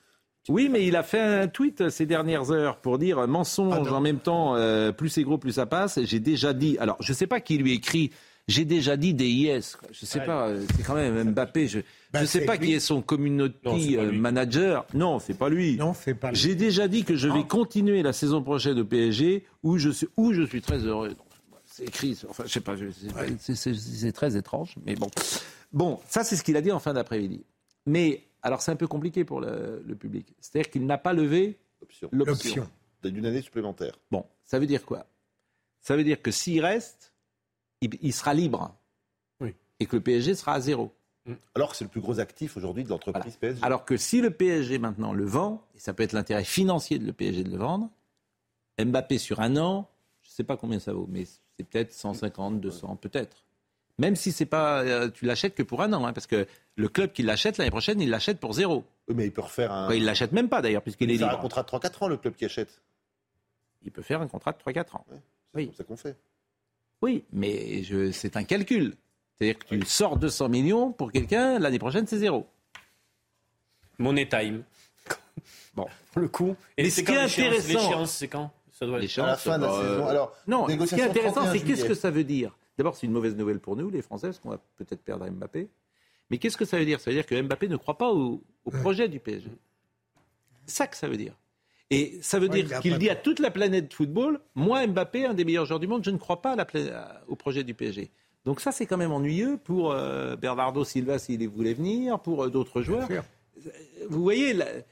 Speaker 1: Oui, mais il a fait un tweet ces dernières heures pour dire mensonge en même temps, euh, plus c'est gros, plus ça passe. J'ai déjà dit. Alors, je ne sais pas qui lui écrit. J'ai déjà dit DIS. quoi. Je ne sais pas. euh, C'est quand même Mbappé. Je ne
Speaker 5: Ben,
Speaker 1: sais
Speaker 5: c'est
Speaker 1: pas
Speaker 5: lui.
Speaker 1: qui est son community
Speaker 8: Non,
Speaker 1: euh, manager. Non, c'est pas lui.
Speaker 5: Non, c'est pas lui.
Speaker 1: J'ai déjà dit que je vais continuer la saison prochaine au PSG où je suis, où je suis très heureux. C'est écrit, enfin, je sais pas, je- c'est- très étrange, mais bon. Bon, ça, c'est ce qu'il a dit en fin d'après-midi. Mais, alors, c'est un peu compliqué pour le, le public. C'est-à-dire qu'il n'a pas levé
Speaker 13: Option.
Speaker 1: l'option.
Speaker 13: D'une année supplémentaire.
Speaker 1: Bon, ça veut dire quoi? Ça veut dire que s'il reste, il, il sera libre.
Speaker 8: Oui.
Speaker 1: Et que le PSG sera à zéro.
Speaker 13: Alors que c'est le plus gros actif aujourd'hui de l'entreprise PSG.
Speaker 1: Alors que si le PSG maintenant le vend, et ça peut être l'intérêt financier de le PSG de le vendre, Mbappé sur un an, je ne sais pas combien ça vaut, mais c'est peut-être 150, 200, peut-être. Même si c'est pas, euh, tu l'achètes que pour un an, hein, parce que le club qui l'achète l'année prochaine, il l'achète pour zéro.
Speaker 13: Oui, mais il peut refaire un.
Speaker 1: Enfin, il l'achète même pas d'ailleurs, puisqu'il est
Speaker 13: il fait un
Speaker 1: libre.
Speaker 13: contrat de 3-4 ans, le club qui achète.
Speaker 1: Il peut faire un contrat de 3-4 ans.
Speaker 13: C'est
Speaker 1: Oui.
Speaker 13: comme ça qu'on fait.
Speaker 1: Oui, mais je, c'est un calcul. C'est-à-dire que tu sors 200 millions pour quelqu'un, l'année prochaine, c'est zéro.
Speaker 8: Money time.
Speaker 1: Bon.
Speaker 8: Pour le coup. Et
Speaker 1: Mais
Speaker 8: c'est
Speaker 1: ce qui
Speaker 8: quand
Speaker 1: est
Speaker 8: l'échéance c'est quand? Ça doit être
Speaker 13: À la fin de la
Speaker 1: bah,
Speaker 13: saison. Alors,
Speaker 1: non, ce qui est intéressant,
Speaker 13: 31
Speaker 1: c'est qu'est-ce que ça veut dire? D'abord, c'est une mauvaise nouvelle pour nous, les Français, parce qu'on va peut-être perdre Mbappé. Mais qu'est-ce que ça veut dire? Ça veut dire que Mbappé ne croit pas au, au projet du PSG. C'est ça que ça veut dire. Et ça veut
Speaker 5: Ouais,
Speaker 1: dire qu'il dit à toute la planète football, moi Mbappé, un des meilleurs joueurs du monde, je ne crois pas à la pla- au projet du PSG. Donc ça, c'est quand même ennuyeux pour euh, Bernardo Silva s'il voulait venir, pour euh, d'autres joueurs. Vous voyez, la- euh,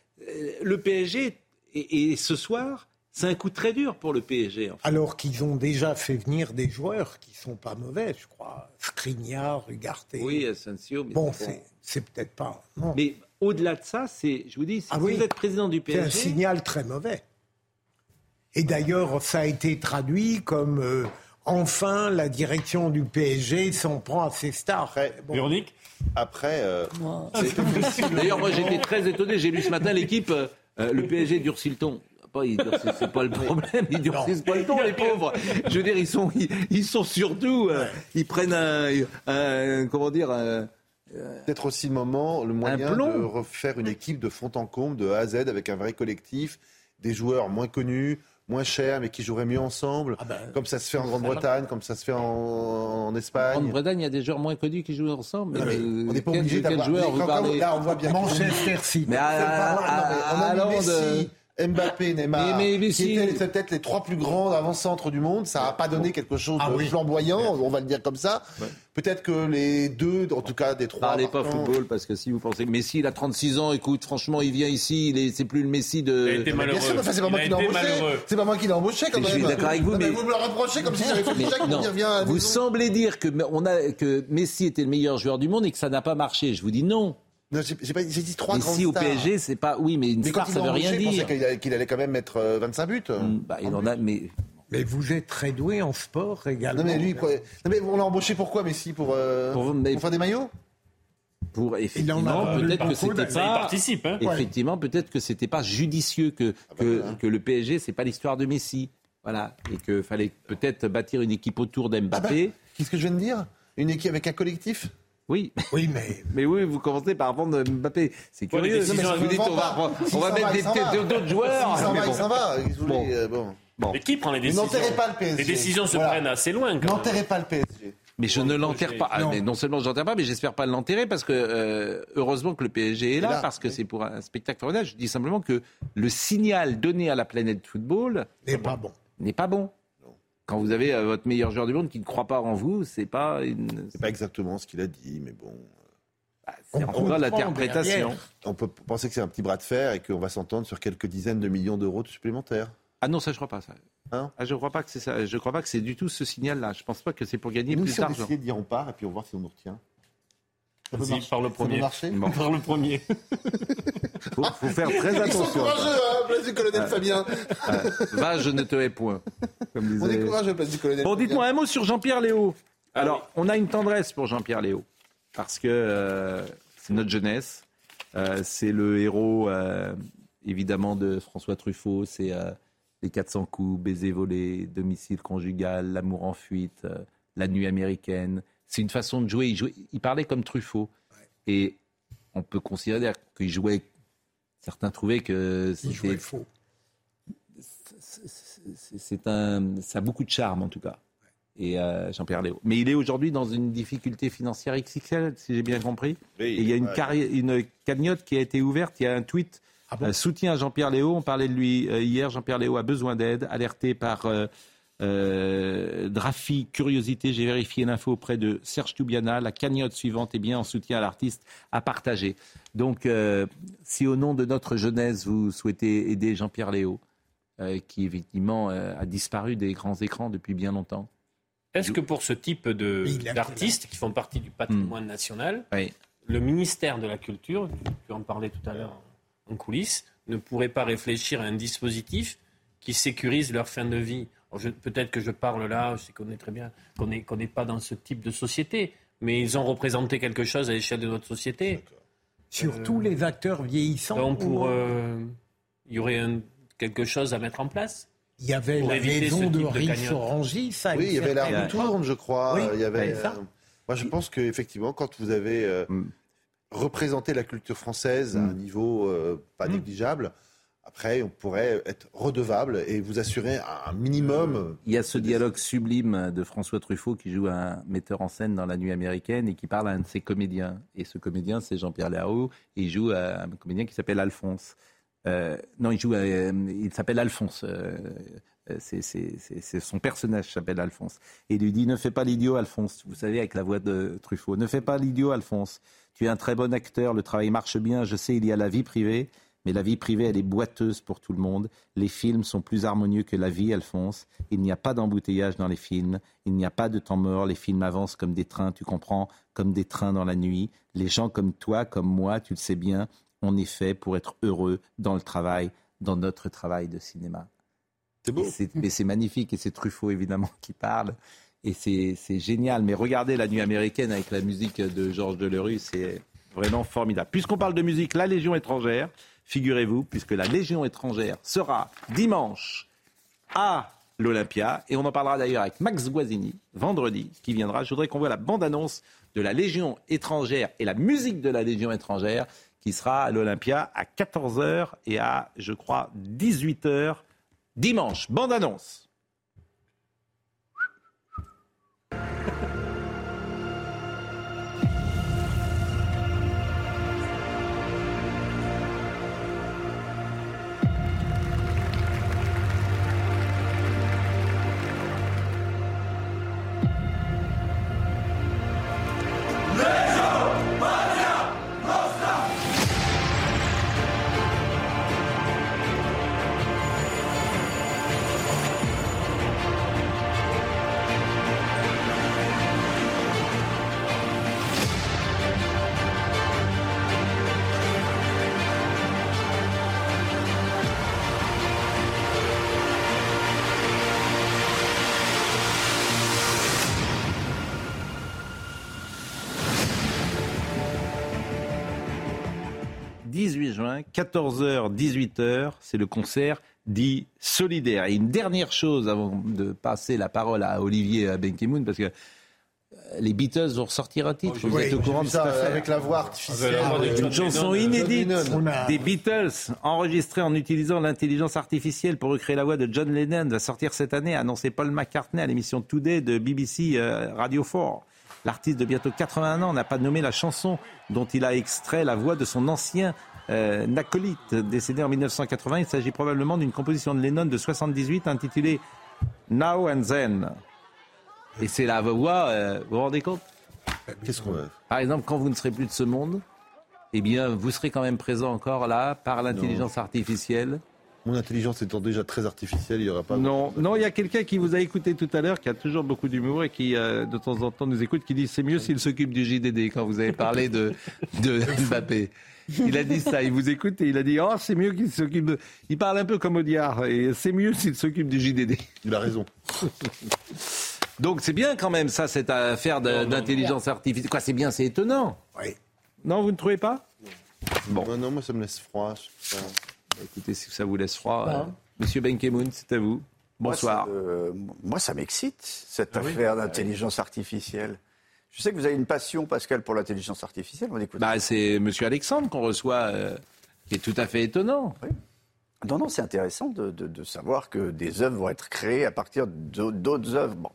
Speaker 1: le PSG, et, et ce soir, c'est un coup très dur pour le PSG. en fait.
Speaker 5: Alors qu'ils ont déjà fait venir des joueurs qui sont pas mauvais, je crois. Skriniar, Ugarte.
Speaker 1: Oui, Asensio. Mais
Speaker 5: Bon,
Speaker 1: c'est
Speaker 5: peut-être pas. non.
Speaker 1: Mais au-delà de ça, c'est, je vous dis, si
Speaker 5: Ah
Speaker 1: vous
Speaker 5: oui.
Speaker 1: êtes président du
Speaker 5: C'est un
Speaker 1: PSG,
Speaker 5: signal très mauvais. Et d'ailleurs, ça a été traduit comme euh, enfin la direction du PSG s'en prend à ses stars. Bon.
Speaker 8: Véronique
Speaker 13: Après, euh,
Speaker 1: D'ailleurs, moi j'étais très étonné. J'ai lu ce matin l'équipe, euh, euh, le PSG durcit le ton. C'est pas le problème, ils durcissent pas le ton, les pauvres. Je veux dire, ils sont, ils, ils sont surtout, euh, ils prennent un, un- comment dire, un-
Speaker 13: peut-être aussi le moment, le moyen de refaire une équipe de fond en comble, de A à Z, avec un vrai collectif, des joueurs moins connus, moins chers, mais qui joueraient mieux ensemble,
Speaker 1: Ah ben,
Speaker 13: comme ça se fait en Grande-Bretagne, comme ça se fait en, en
Speaker 1: en
Speaker 13: Espagne.
Speaker 1: Bretagne, il y a des joueurs moins connus qui jouent ensemble.
Speaker 13: Non, mais
Speaker 1: Euh,
Speaker 13: on n'est pas obligé d'avoir. Là, on voit bien.
Speaker 5: Manchester City.
Speaker 1: Mais à- à- Hollande,
Speaker 13: Mbappé, Neymar,
Speaker 1: Mais-
Speaker 13: qui étaient peut-être les trois plus grands avant-centres du monde. Ça n'a pas donné quelque chose
Speaker 5: Ah
Speaker 13: de
Speaker 5: oui.
Speaker 13: flamboyant, on va le dire comme ça. Peut-être que les deux, en tout cas des trois.
Speaker 1: Parlez pas football parce que si vous pensez que Messi il a 36 ans, écoute, franchement, il vient ici, il est, c'est plus le Messi de.
Speaker 8: Il a été malheureux.
Speaker 13: Bien sûr, mais enfin, c'est pas moi qui l'ai embauché. C'est pas moi qui l'ai embauché quand même.
Speaker 1: je suis d'accord avec vous,
Speaker 13: Non,
Speaker 1: mais-
Speaker 13: vous me le reprochez comme si j'avais fait
Speaker 1: Mais
Speaker 13: du chèque
Speaker 1: non,
Speaker 13: pour dire viens à la
Speaker 1: vous semblez dire que, on a, que Messi était le meilleur joueur du monde et que ça n'a pas marché. Je vous dis non.
Speaker 13: Non, j'ai j'ai pas- j'ai dit trois
Speaker 1: Messi
Speaker 13: grandes
Speaker 1: au
Speaker 13: stars.
Speaker 1: PSG, c'est pas. Oui, mais une
Speaker 13: Mais
Speaker 1: star, ça veut rien
Speaker 13: je pensais
Speaker 1: dire.
Speaker 13: qu'il allait- qu'il allait quand même mettre euh, 25 buts.
Speaker 1: Bah, il en a, mais.
Speaker 5: Mais vous êtes très doué en sport également.
Speaker 13: Non mais lui, quoi- non, mais on l'a embauché pourquoi Messi pour, euh,
Speaker 1: Pour-
Speaker 13: pour, faire des maillots?
Speaker 1: Pour effectivement, peut-être que c'était pas.
Speaker 8: participe, hein
Speaker 1: Effectivement, peut-être que c'était pas judicieux que que,
Speaker 13: voilà.
Speaker 1: que le PSG, c'est pas l'histoire de Messi. Voilà, et qu'il fallait peut-être bâtir une équipe autour d'Mbappé.
Speaker 13: Qu'est-ce que je viens de dire? Une équipe avec un collectif?
Speaker 1: Oui,
Speaker 5: Oui, mais
Speaker 1: mais oui, vous commencez par vendre Mbappé. C'est
Speaker 8: Ouais,
Speaker 1: curieux.
Speaker 8: décisions,
Speaker 1: vous dites on va, on va mettre des têtes d'autres joueurs.
Speaker 13: Il s'en
Speaker 1: Mais
Speaker 13: va,
Speaker 1: bon. Bon.
Speaker 13: euh, bon.
Speaker 1: Bon.
Speaker 8: Mais qui prend les
Speaker 13: Mais
Speaker 8: décisions
Speaker 13: n'enterrez pas le PSG.
Speaker 8: Les décisions se
Speaker 13: Voilà.
Speaker 8: prennent assez loin.
Speaker 13: N'enterrez pas le PSG.
Speaker 1: Mais je ne l'enterre pas. Ah,
Speaker 5: Non.
Speaker 1: mais non seulement je l'enterre pas, mais j'espère pas l'enterrer parce que euh, heureusement que le PSG est là,
Speaker 13: là,
Speaker 1: parce que c'est pour un spectacle formidable. Je dis simplement que le signal donné à la planète football
Speaker 5: n'est pas bon.
Speaker 1: n'est pas bon. Quand vous avez euh, votre meilleur joueur du monde qui ne croit pas en vous, c'est pas une.
Speaker 13: C'est pas exactement ce qu'il a dit, mais bon.
Speaker 1: C'est
Speaker 5: On
Speaker 1: en tout cas
Speaker 5: comprend
Speaker 1: l'interprétation.
Speaker 13: On peut penser que c'est un petit bras de fer et qu'on va s'entendre sur quelques dizaines de millions d'euros de supplémentaires.
Speaker 1: Ah non, ça je crois pas. Ça.
Speaker 13: Hein
Speaker 1: ah, je crois pas que c'est ça. Je crois pas que c'est du tout ce signal-là. Je pense pas que c'est pour gagner
Speaker 13: Nous,
Speaker 1: plus
Speaker 13: si
Speaker 1: d'argent.
Speaker 13: dire on part et puis on va voir si on nous retient.
Speaker 8: Vas-y, par le premier.
Speaker 1: Bon.
Speaker 8: Par le premier.
Speaker 1: Faut, faut faire très
Speaker 13: Ils sont
Speaker 1: attention.
Speaker 13: courageux, hein, place du colonel Fabien.
Speaker 1: Euh, va, je ne te hais point. Comme
Speaker 13: On est courageux, place du colonel
Speaker 1: Bon, dites-moi un mot sur Jean-Pierre Léo. Alors, on a une tendresse pour Jean-Pierre Léo, parce que euh, c'est notre jeunesse. Euh, c'est le héros, euh, évidemment, de François Truffaut. C'est euh, les 400 coups, baiser volé, domicile conjugal, l'amour en fuite, euh, la nuit américaine. C'est une façon de jouer. Il, jouait- il parlait comme Truffaut. Et on peut considérer qu'il jouait. Certains trouvaient que
Speaker 5: Il jouait
Speaker 1: c'était
Speaker 5: faux.
Speaker 1: c'est- un, ça a beaucoup de charme en tout cas. Et euh, Jean-Pierre Léo. Mais il est aujourd'hui dans une difficulté financière XXL, si j'ai bien compris.
Speaker 13: Oui,
Speaker 1: Et il y a une,
Speaker 13: ouais.
Speaker 1: carri- une cagnotte qui a été ouverte. Il y a un tweet
Speaker 5: Ah bon
Speaker 1: euh, soutien à Jean-Pierre Léo. On parlait de lui euh, hier. Jean-Pierre Léo a besoin d'aide, alerté par euh, Drafi Curiosité. J'ai vérifié l'info auprès de Serge Toubiana. La cagnotte suivante est bien en soutien à l'artiste à partager. Donc, euh, si au nom de notre jeunesse, vous souhaitez aider Jean-Pierre Léo, euh, qui effectivement euh, a disparu des grands écrans depuis bien longtemps.
Speaker 8: Est-ce que pour ce type d'artistes qui font partie du patrimoine national,
Speaker 1: Oui.
Speaker 8: le ministère de la Culture, tu, tu en parlais tout à l'heure en coulisses, ne pourrait pas réfléchir à un dispositif qui sécurise leur fin de vie Peut-être que je parle là, je sais qu'on est très bien, qu'on n'est pas dans ce type de société, mais ils ont représenté quelque chose à l'échelle de notre société.
Speaker 5: Sur tous les acteurs vieillissants.
Speaker 8: Donc pour, euh, il y aurait un- quelque chose à mettre en place.
Speaker 5: il y avait la maison de
Speaker 8: cagnotte.
Speaker 5: Orangy, ça.
Speaker 13: Oui, il y avait l'art
Speaker 5: la
Speaker 13: de tourne, je crois.
Speaker 5: Oui,
Speaker 13: il y avait,
Speaker 5: c'est ça.
Speaker 13: euh, moi, je pense qu'effectivement, quand vous avez. euh,
Speaker 1: Mm.
Speaker 13: représenter la culture française à un niveau euh, pas négligeable. Après, on pourrait être redevable et vous assurer un minimum.
Speaker 1: Il y a ce dialogue sublime de François Truffaut qui joue un metteur en scène dans La Nuit américaine et qui parle à un de ses comédiens. Et ce comédien, c'est Jean-Pierre Léraud et il joue un comédien qui s'appelle Alphonse. Euh, non, il joue. il s'appelle Alphonse. Euh, c'est son personnage s'appelle Alphonse. Et il lui dit Ne fais pas l'idiot, Alphonse. Vous savez, avec la voix de Truffaut. Ne fais pas l'idiot, Alphonse. Tu es un très bon acteur, le travail marche bien. Je sais, il y a la vie privée. Mais la vie privée, elle est boiteuse pour tout le monde. Les films sont plus harmonieux que la vie, Alphonse. Il n'y a pas d'embouteillage dans les films. Il n'y a pas de temps mort. Les films avancent comme des trains, tu comprends, comme des trains dans la nuit. Les gens comme toi, comme moi, tu le sais bien, on est fait pour être heureux dans le travail, dans notre travail de cinéma.
Speaker 13: C'est beau.
Speaker 1: Mais c'est magnifique et c'est Truffaut évidemment qui parle. Et c'est génial. Mais regardez la nuit américaine avec la musique de Georges Delerue, c'est vraiment formidable. Puisqu'on parle de musique, la Légion étrangère, figurez-vous, puisque la Légion étrangère sera dimanche à l'Olympia. Et on en parlera d'ailleurs avec Max Guazzini, vendredi, qui viendra. Je voudrais qu'on voit la bande-annonce de la Légion étrangère et la musique de la Légion étrangère qui sera à l'Olympia à 14h et à, je crois, 18h dimanche. Bande-annonce. 18 juin, 14h, 18h, c'est le concert dit solidaire. Et une dernière chose avant de passer la parole à Olivier Benkemoun, parce que euh, les Beatles vont ressortir un titre. Vous êtes au courant de
Speaker 13: ça
Speaker 1: cette affaire
Speaker 13: avec la voix artificielle.
Speaker 1: Une chanson inédite des Beatles, enregistrée en utilisant l'intelligence artificielle pour recréer la voix de John Lennon, va sortir cette année, a annoncé Paul McCartney à l'émission Today de BBC euh, Radio 4. L'artiste de bientôt 81 ans n'a pas nommé la chanson dont il a extrait la voix de son ancien euh, acolyte, décédé en 1980. Il s'agit probablement d'une composition de Lennon de 78 intitulée Now and Then. Et c'est la voix, euh, vous vous rendez compte?
Speaker 13: Qu'est-ce qu'on
Speaker 1: Par exemple, quand vous ne serez plus de ce monde, eh bien, vous serez quand même présent encore là par l'intelligence artificielle.
Speaker 13: Mon intelligence étant déjà très artificielle, il n'y aura pas.
Speaker 1: Non, non, il y a quelqu'un qui vous a écouté tout à l'heure, qui a toujours beaucoup d'humour et qui euh, de temps en temps nous écoute, qui dit c'est mieux s'il s'occupe du JDD quand vous avez parlé de, de Mbappé. Il a dit ça, il vous écoute et il a dit oh c'est mieux qu'il s'occupe de. Il parle un peu comme Audiard et c'est mieux s'il s'occupe du JDD.
Speaker 13: Il a raison.
Speaker 1: Donc c'est bien quand même ça cette affaire d'intelligence artificielle. Quoi c'est bien, c'est étonnant.
Speaker 13: Oui.
Speaker 1: Non, vous ne trouvez pas?
Speaker 13: Bon. Non, non, moi ça me laisse froid. je sais pas.
Speaker 1: Écoutez, si ça vous laisse froid, euh, Monsieur Benkemoun, c'est à vous. Bonsoir.
Speaker 22: Moi, ça, euh, moi, ça m'excite, cette
Speaker 1: Ah oui
Speaker 22: affaire d'intelligence artificielle. Je sais que vous avez une passion, Pascal, pour l'intelligence artificielle. On écoute.
Speaker 1: Bah, c'est Monsieur Alexandre qu'on reçoit, euh, qui est tout à fait étonnant.
Speaker 22: Non, non, c'est intéressant de, de- de savoir que des œuvres vont être créées à partir d'au- d'autres œuvres. Bon.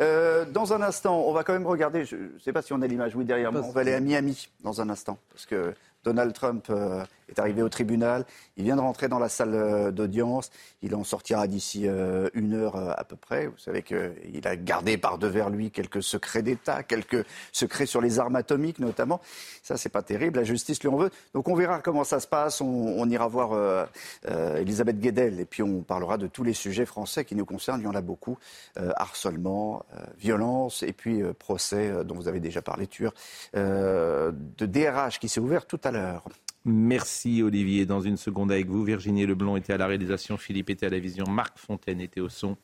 Speaker 22: Euh, dans un instant, on va quand même regarder, je ne sais pas si on a l'image, oui, derrière moi, on va aller à Miami dans un instant, parce que Donald Trump euh, est arrivé au tribunal, il vient de rentrer dans la salle euh, d'audience, il en sortira d'ici euh, une heure euh, à peu près. Vous savez qu'il a gardé par devers lui quelques secrets d'État, quelques secrets sur les armes atomiques notamment. Ça, c'est pas terrible, la justice lui en veut. Donc on verra comment ça se passe, on, on ira voir euh, euh, Elisabeth Guedel, et puis on parlera de tous les sujets français qui nous concernent, il y en a beaucoup. Euh, harcèlement, violence, et puis procès dont vous avez déjà parlé, Tur, de DRH qui s'est ouvert tout à l'heure.
Speaker 1: Merci Olivier. Dans une seconde avec vous, Virginie Leblond était à la réalisation, Philippe était à la vision, Marc Fontaine était au son,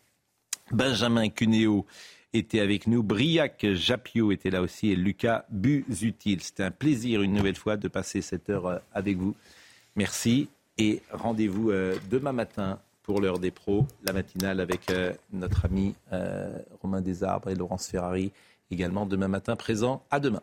Speaker 1: Benjamin Cuneo était avec nous, Briac Japio était là aussi et Lucas Buzutil. C'était un plaisir une nouvelle fois de passer cette heure euh, avec vous. Merci et rendez-vous euh, demain matin pour l'heure des pros, la matinale avec euh, notre ami Romain Desarbres et Laurence Ferrari également demain matin présent. À demain.